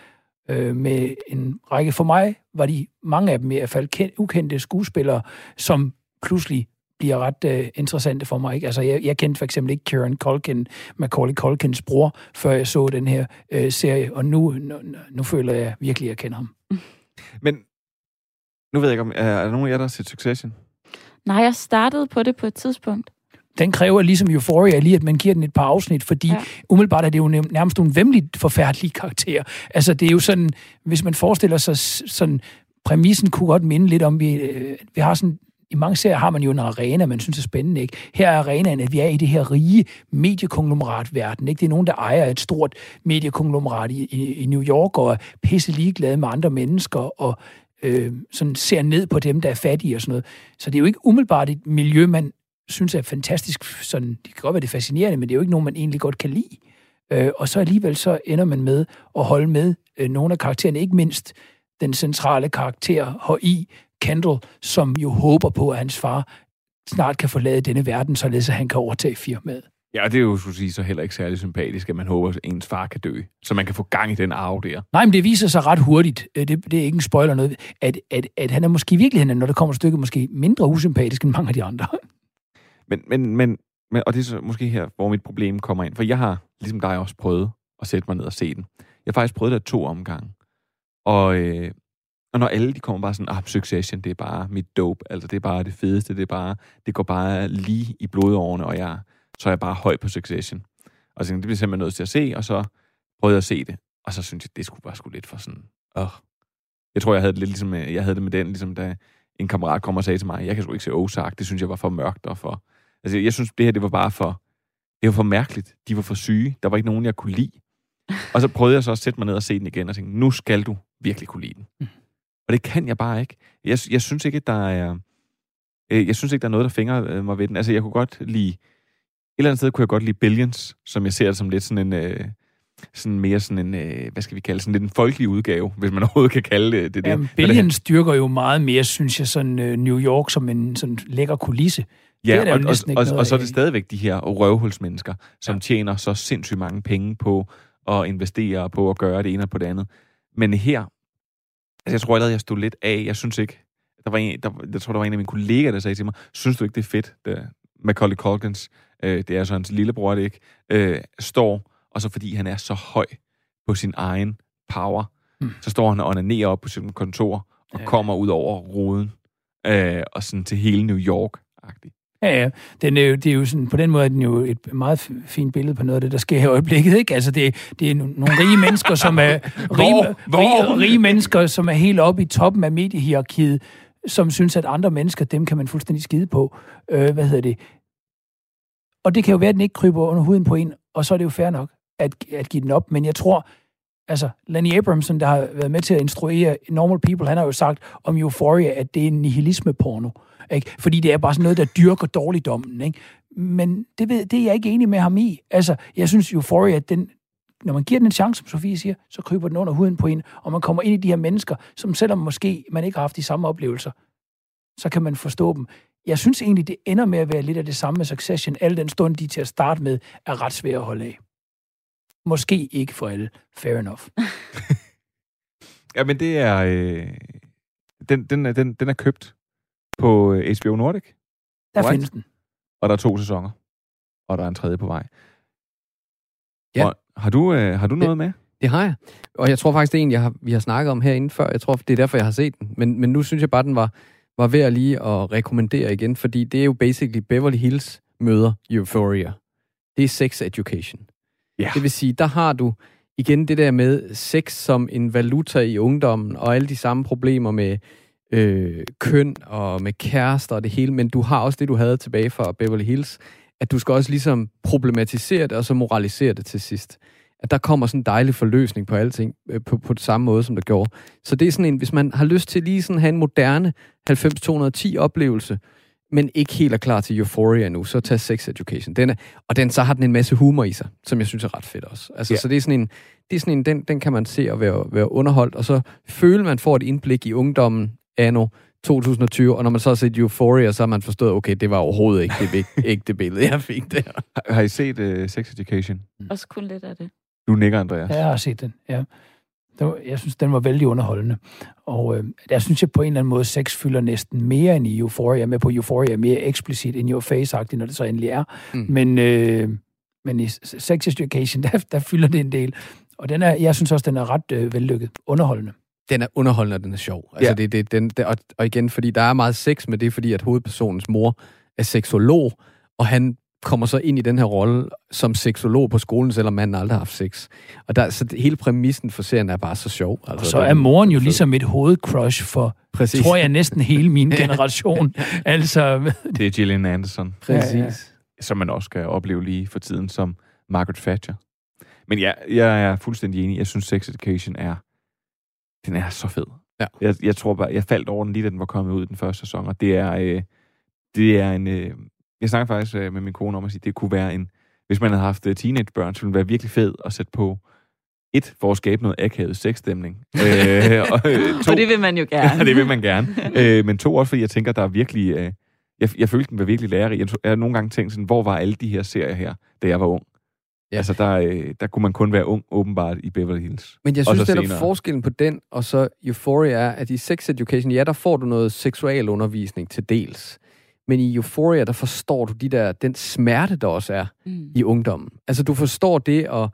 øh, med en række, for mig var de mange af dem i hvert fald ukendte skuespillere, som pludselig bliver ret øh, interessante for mig. Ikke? Altså, jeg, jeg kendte for eksempel ikke Kieran Culkin, Macaulay Culkins bror, før jeg så den her øh, serie, og nu, nu, nu føler jeg virkelig, at jeg kender ham. *laughs* Men nu ved jeg ikke, om er der nogen af jer, der har set Succession? Nej, jeg startede på det på et tidspunkt. Den kræver ligesom Euphoria lige, at man giver den et par afsnit, fordi ja. umiddelbart er det jo nærmest nogle vemmeligt forfærdelige karakterer. Altså, det er jo sådan, hvis man forestiller sig sådan, præmissen kunne godt minde lidt om, vi, øh, vi har sådan i mange serier har man jo en arena, man synes er spændende. Ikke? Her er arenaen, at vi er i det her rige mediekonglomeratverden. Ikke? Det er nogen, der ejer et stort mediekonglomerat i, i, i New York, og er pisse ligeglade med andre mennesker, og øh, sådan ser ned på dem, der er fattige og sådan noget. Så det er jo ikke umiddelbart et miljø, man synes er fantastisk. Sådan, det kan godt være, det er fascinerende, men det er jo ikke nogen, man egentlig godt kan lide. Øh, og så alligevel så ender man med at holde med øh, nogle af karaktererne, ikke mindst den centrale karakter H.I. Kendall, som jo håber på, at hans far snart kan forlade denne verden, således at han kan overtage firmaet. Ja, og det er jo, skulle sige, så heller ikke særlig sympatisk, at man håber, at ens far kan dø. Så man kan få gang i den arv der. Nej, men det viser sig ret hurtigt, øh, det, det er ikke en spoiler noget, at, at, at han er måske i virkeligheden, når det kommer et stykke, måske mindre usympatisk end mange af de andre. Men, men, men, men, og det er så måske her, hvor mit problem kommer ind. For jeg har, ligesom dig, også prøvet at sætte mig ned og se den. Jeg har faktisk prøvet det to omgange. Og, øh, og når alle de kommer bare sådan, ah, Succession, det er bare mit dope, altså det er bare det fedeste, det er bare, det går bare lige i blodårene, og jeg, så er jeg bare høj på Succession. Og så det bliver simpelthen nødt til at se, og så prøvede jeg at se det. Og så synes jeg, det skulle bare sgu lidt for sådan, åh. Jeg tror, jeg havde det lidt ligesom, jeg havde det med den, ligesom da en kammerat kom og sagde til mig, jeg kan sgu ikke se Ozark, det synes jeg var for mørkt og for... Altså, jeg synes, det her, det var bare for... Det var for mærkeligt. De var for syge. Der var ikke nogen, jeg kunne lide. Og så prøvede jeg så at sætte mig ned og se den igen, og tænkte, nu skal du virkelig kunne lide den. Mm. Og det kan jeg bare ikke. Jeg, jeg synes ikke, at der er... øh, Jeg synes ikke, der er noget, der fingrer øh, mig ved den. Altså, jeg kunne godt lide... Et eller andet sted kunne jeg godt lide Billions, som jeg ser det som lidt sådan en... Øh, sådan mere sådan en, øh, hvad skal vi kalde sådan lidt en folkelig udgave, hvis man *laughs* overhovedet kan kalde det det. Jamen. Billions styrker jo meget mere, synes jeg, sådan uh, New York som en sådan lækker kulisse. Det er Ja, og, og, og, noget og så er det stadigvæk de her røvhulsmennesker, som ja. tjener så sindssygt mange penge på at investere på at gøre det ene og på det andet. Men her, altså jeg tror allerede, jeg stod lidt af. Jeg synes ikke, der var en, der, jeg tror, der var en af mine kollegaer, der sagde til mig, synes du ikke, det er fedt, det Macaulay Culkins, øh, det er så hans lillebror, det ikke, øh, står, og så fordi han er så høj på sin egen power, mm. så står han og onanerer op på sit kontor, og ja. kommer ud over ruden, øh, og sådan til hele New York-agtigt. Ja, ja. Den jo, det er jo sådan, på den måde er den jo et meget fint billede på noget af det, der sker her i øjeblikket. Ikke? Altså, det, det er no- nogle rige mennesker, som er *laughs* rige, Hvor? rige, rige mennesker, som er helt oppe i toppen af mediehierarkiet, som synes, at andre mennesker, dem kan man fuldstændig skide på. Øh, hvad hedder det? Og det kan jo være, at den ikke kryber under huden på en, og så er det jo fair nok at, at give den op. Men jeg tror, altså, Lenny Abramson, der har været med til at instruere Normal People, han har jo sagt om Euphoria, at det er en nihilisme-porno. Ikke? Fordi det er bare sådan noget, der dyrker dårligdommen. Ikke? Men det, ved, det er jeg ikke enig med ham i. Altså, jeg synes Euphoria, den, når man giver den en chance, som Sofie siger, så kryber den under huden på en, og man kommer ind i de her mennesker, som selvom måske man ikke har haft de samme oplevelser, så kan man forstå dem. Jeg synes egentlig, det ender med at være lidt af det samme med Succession, al den stund, de til at starte med, er ret svære at holde af. Måske ikke for alle. Fair enough. *laughs* Ja, men det er... Øh, den, den, er, den, den er købt på øh, HBO Nordic. Der Right. findes den. Og der er to sæsoner. Og der er en tredje på vej. Ja. Og, har du, øh, har du noget med? Det har jeg. Og jeg tror faktisk, det er en, jeg har, vi har snakket om herinde før. Jeg tror, det er derfor, jeg har set den. Men, men nu synes jeg bare, den var, var værd lige at rekommendere igen, fordi det er jo basically Beverly Hills møder Euphoria. Det er sex education. Ja. Det vil sige, der har du igen det der med sex som en valuta i ungdommen, og alle de samme problemer med øh, køn og med kærester og det hele, men du har også det, du havde tilbage fra Beverly Hills, at du skal også ligesom problematisere det, og så moralisere det til sidst. At der kommer sådan en dejlig forløsning på alting, øh, på, på det samme måde, som der gjorde. Så det er sådan en, hvis man har lyst til lige sådan at have en moderne 90-210 oplevelse, men ikke helt er klar til Euphoria nu, så tag Sex Education. Den er, og den, så har den en masse humor i sig, som jeg synes er ret fedt også. Altså, ja. Så det er sådan en, det er sådan en den, den kan man se og være, være underholdt, og så føle, man får et indblik i ungdommen anno 2020, og når man så har set Euphoria, så har man forstået, okay, det var overhovedet ikke det, *laughs* ikke det billede, jeg fik der. Har, har I set uh, Sex Education? Også kun lidt af det. Du nikker, Andreas. Ja, jeg har set den, ja. Den var, jeg synes, den var vældig underholdende. Og øh, jeg synes, at på en eller anden måde, sex fylder næsten mere end i Euphoria. Jeg med på, Euphoria er mere eksplicit end your face når det så endelig er. Mm. Mm. Men, øh, men i Sex Education, *laughs* der, der fylder det en del. Og den er, jeg synes også, den er ret øh, vellykket. Underholdende. Den er underholdende, og den er sjov. Altså, Ja. det, det, den, det, og, og igen, fordi der er meget sex med det, fordi at hovedpersonens mor er seksolog, og han kommer så ind i den her rolle som seksolog på skolen, selvom manden aldrig har haft sex. Og der, så det, hele præmissen for serien er bare så sjov. Altså, Og så er moren jo ligesom et hovedcrush for, Præcis. tror jeg, næsten hele min *laughs* *laughs* generation. altså, Det er Gillian Anderson, Præcis. Ja, ja. som man også kan opleve lige for tiden som Margaret Thatcher. Men ja, jeg er fuldstændig enig. Jeg synes, Sex Education er... Den er så fed. Ja. Jeg, jeg tror bare, jeg faldt over den lige, da den var kommet ud i den første sæson, og det er, øh, det er en... Øh, jeg snakker faktisk øh, med min kone om at sige, det kunne være en... Hvis man havde haft øh, teenagebørn, så ville det være virkelig fed at sætte på et, for at skabe noget akavet sexstemning. *laughs* øh, og, øh, to, Og det vil man jo *laughs* gerne. Ja, det vil man gerne. *laughs* øh, men to også, fordi jeg tænker, der er virkelig... Øh, jeg, jeg følte, den var virkelig lærerig. Jeg, jeg har nogle gange tænkt sådan, hvor var alle de her serier her, da jeg var ung? Ja. Altså, der, øh, der kunne man kun være ung, åbenbart, i Beverly Hills. Men jeg synes, der senere. forskellen på den og så Euphoria er, at i Sex Education, ja, der får du noget seksualundervisning til dels. Men i Euphoria, der forstår du de der, den smerte, der også er Mm. i ungdommen. Altså, du forstår det at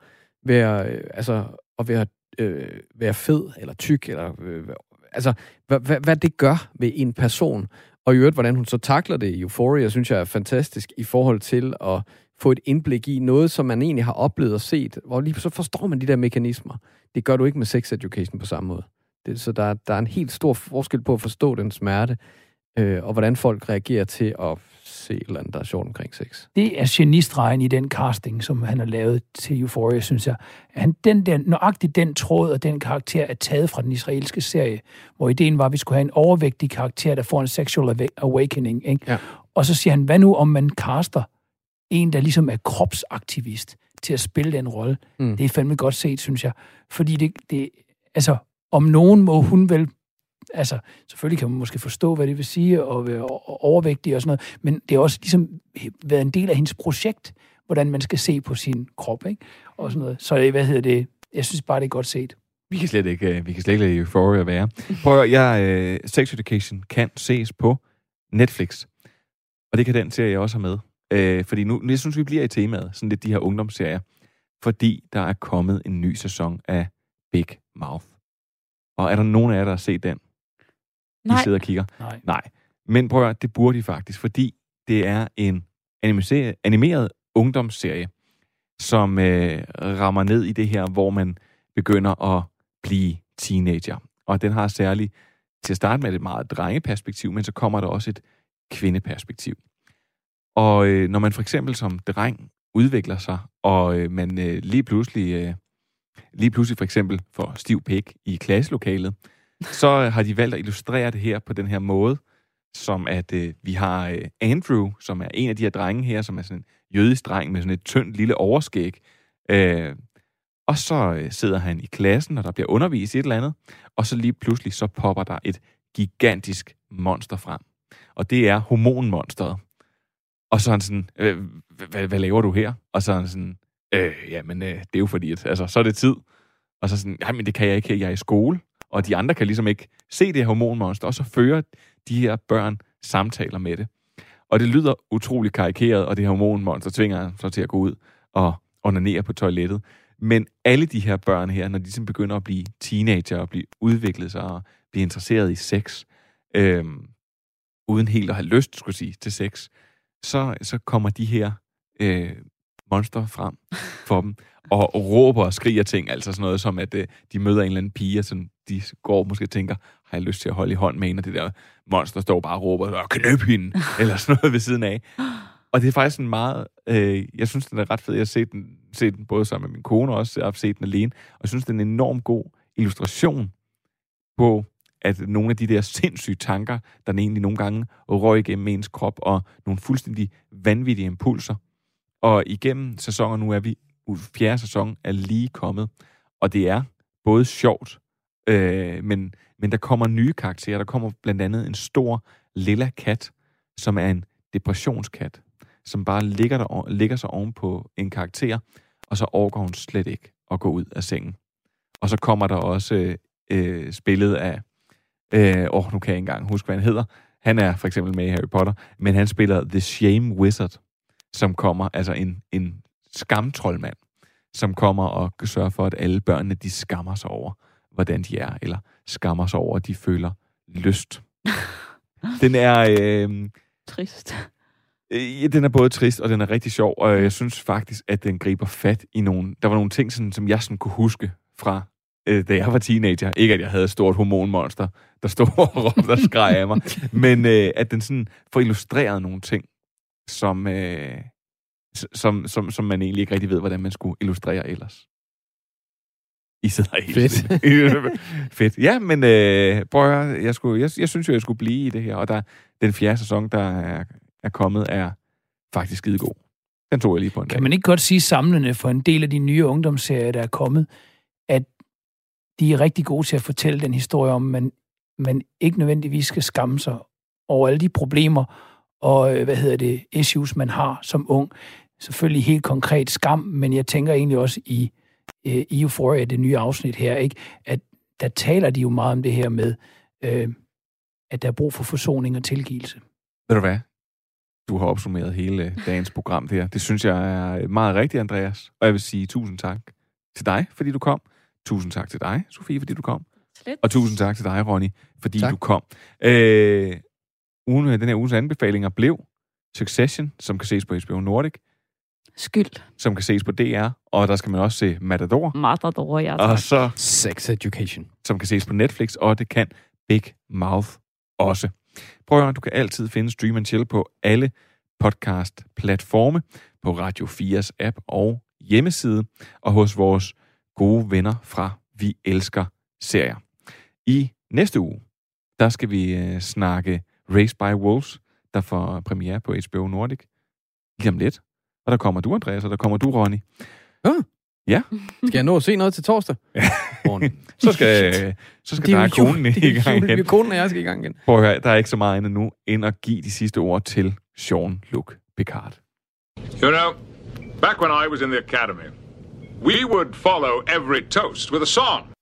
være, øh, altså, at være, øh, være fed, eller tyk, eller, øh, altså, hvad, hvad, hvad det gør ved en person. Og i øvrigt, hvordan hun så takler det i Euphoria, synes jeg er fantastisk i forhold til at få et indblik i noget, som man egentlig har oplevet og set, hvor lige så forstår man de der mekanismer. Det gør du ikke med sex education på samme måde. Det, så der, der er en helt stor forskel på at forstå den smerte, øh, og hvordan folk reagerer til at se et eller andet, der er sjovt omkring sex. Det er genistregen i den casting, som han har lavet til Euphoria, synes jeg. Han, den der, nøjagtigt den tråd og den karakter er taget fra den israelske serie, hvor ideen var, at vi skulle have en overvægtig karakter, der får en sexual awa- awakening. Ikke? Ja. Og så siger han, hvad nu om man caster en, der ligesom er kropsaktivist til at spille den rolle? Mm. Det er fandme godt set, synes jeg. Fordi det, det altså, om nogen må hun vel altså, selvfølgelig kan man måske forstå, hvad det vil sige, og være overvægtig og sådan noget, men det har også ligesom været en del af hendes projekt, hvordan man skal se på sin krop, ikke? Og sådan noget. Så hvad hedder det? Jeg synes bare, det er godt set. Vi kan slet ikke, øh, vi kan slet ikke lade Euphoria være. Prøv at, høre, jeg, uh, Sex Education kan ses på Netflix. Og det kan den serie også have med. Uh, fordi nu, jeg synes, vi bliver i temaet, sådan lidt de her ungdomsserier. Fordi der er kommet en ny sæson af Big Mouth. Og er der nogen af jer, der har set den? Nej. I sidder og kigger. Nej. Nej. Men prøv at, høre, det burde de faktisk, fordi det er en animeret ungdomsserie, som øh, rammer ned i det her, hvor man begynder at blive teenager. Og den har særligt til at starte med et meget drengeperspektiv, men så kommer der også et kvindeperspektiv. Og øh, når man for eksempel som dreng udvikler sig, og øh, man øh, lige pludselig øh, lige pludselig for eksempel får stiv pik i klasselokalet, *laughs* så øh, har de valgt at illustrere det her på den her måde, som at øh, vi har øh, Andrew, som er en af de her drenge her, som er sådan en jødisk dreng med sådan et tyndt lille overskæg. Øh, og så øh, sidder han i klassen, og der bliver undervist i et eller andet, og så lige pludselig så popper der et gigantisk monster frem. Og det er hormonmonsteret. Og så er han sådan, hvad, hvad laver du her? Og så er han sådan, øh, jamen øh, det er jo fordi, at, altså, så er det tid. Og så sådan, nej, men det kan jeg ikke her, jeg er i skole. Og de andre kan ligesom ikke se det her hormonmonster, og så fører de her børn samtaler med det. Og det lyder utrolig karikeret, og det her hormonmonster tvinger ham så til at gå ud og onanere på toilettet. Men alle de her børn her, når de ligesom begynder at blive teenager og blive udviklet sig og blive interesseret i sex, øh, uden helt at have lyst, skulle sige, til sex, så, så kommer de her øh, monster frem for dem, og, og råber og skriger ting, altså sådan noget som, at øh, de møder en eller anden pige, og sådan, de går og måske og tænker, har jeg lyst til at holde i hånd med en, og det der monster står bare og råber, "Åh, knøb hende, *laughs* eller sådan noget ved siden af. Og det er faktisk en meget, øh, jeg synes, den er ret fed. Jeg har set den, set den både sammen med min kone, og også jeg har set den alene, og jeg synes, den er en enormt god illustration på, at nogle af de der sindssyge tanker, der egentlig nogle gange røg igennem ens krop, og nogle fuldstændig vanvittige impulser. Og igennem sæsoner, nu er vi, fjerde sæson er lige kommet, og det er både sjovt, øh, men, men der kommer nye karakterer. Der kommer blandt andet en stor lilla kat, som er en depressionskat, som bare ligger, der, ligger sig oven på en karakter, og så overgår hun slet ikke at gå ud af sengen. Og så kommer der også øh, øh spillet af, øh, åh, nu kan jeg ikke engang huske, hvad han hedder. Han er for eksempel med i Harry Potter, men han spiller The Shame Wizard, som kommer, altså en, en skamtrollmand, som kommer og sørger for, at alle børnene, de skammer sig over, hvordan de er, eller skammer sig over, at de føler lyst. *laughs* Den er... Øh, Trist. Øh, Ja, den er både trist, og den er rigtig sjov, og jeg synes faktisk, at den griber fat i nogle... Der var nogle ting, sådan, som jeg sådan kunne huske fra, øh, da jeg var teenager. Ikke, at jeg havde et stort hormonmonster, der stod *laughs* og råbte og skreg af mig, men øh, at den sådan får illustreret nogle ting, som, øh, som, som, som man egentlig ikke rigtig ved, hvordan man skulle illustrere ellers. I sidder helt Fedt. Fedt. Ja, men øh, prøv at høre, jeg, skulle, jeg, jeg synes jo, jeg skulle blive i det her, og der, den fjerde sæson, der er, er kommet, er faktisk skide god. Den tog jeg lige på en dag. Kan man ikke godt sige samlende for en del af de nye ungdomsserier, der er kommet, at de er rigtig gode til at fortælle den historie om, man, man ikke nødvendigvis skal skamme sig over alle de problemer og, øh, hvad hedder det, issues, man har som ung. Selvfølgelig helt konkret skam, men jeg tænker egentlig også i, øh, i Euphoria, det nye afsnit her, ikke, at der taler de jo meget om det her med, øh, at der er brug for forsoning og tilgivelse. Ved du hvad? Du har opsummeret hele dagens program der. Det synes jeg er meget rigtigt, Andreas. Og jeg vil sige tusind tak til dig, fordi du kom. Tusind tak til dig, Sofie, fordi du kom. Slet. Og tusind tak til dig, Ronny, fordi Tak. du kom. Øh, ugen, den her ugens anbefalinger blev Succession, som kan ses på HBO Nordic, Skyld. som kan ses på DR, og der skal man også se Matador, Matador, ja og tak. så Sex education. som kan ses på Netflix, og det kan Big Mouth også. Prøv at høre, du kan altid finde Stream and Chill på alle podcast-platforme, på Radio 4's app og hjemmeside, og hos vores gode venner fra Vi Elsker Serier. I næste uge, der skal vi øh, snakke Race by Wolves, der får premiere på HBO Nordic lige om lidt. Og der kommer du, Andreas, og der kommer du, Ronny. Ja. Ja. *laughs* Skal jeg nå at se noget til torsdag? *laughs* så skal, så skal Det er der jo jul- konen i *laughs* det er gang jul- igen. Konen og jeg skal i gang igen. Prøv at høre, der er ikke så meget andet nu, end at give de sidste ord til Jean-Luc Picard. You know, back when I was in the academy, we would follow every toast with a song.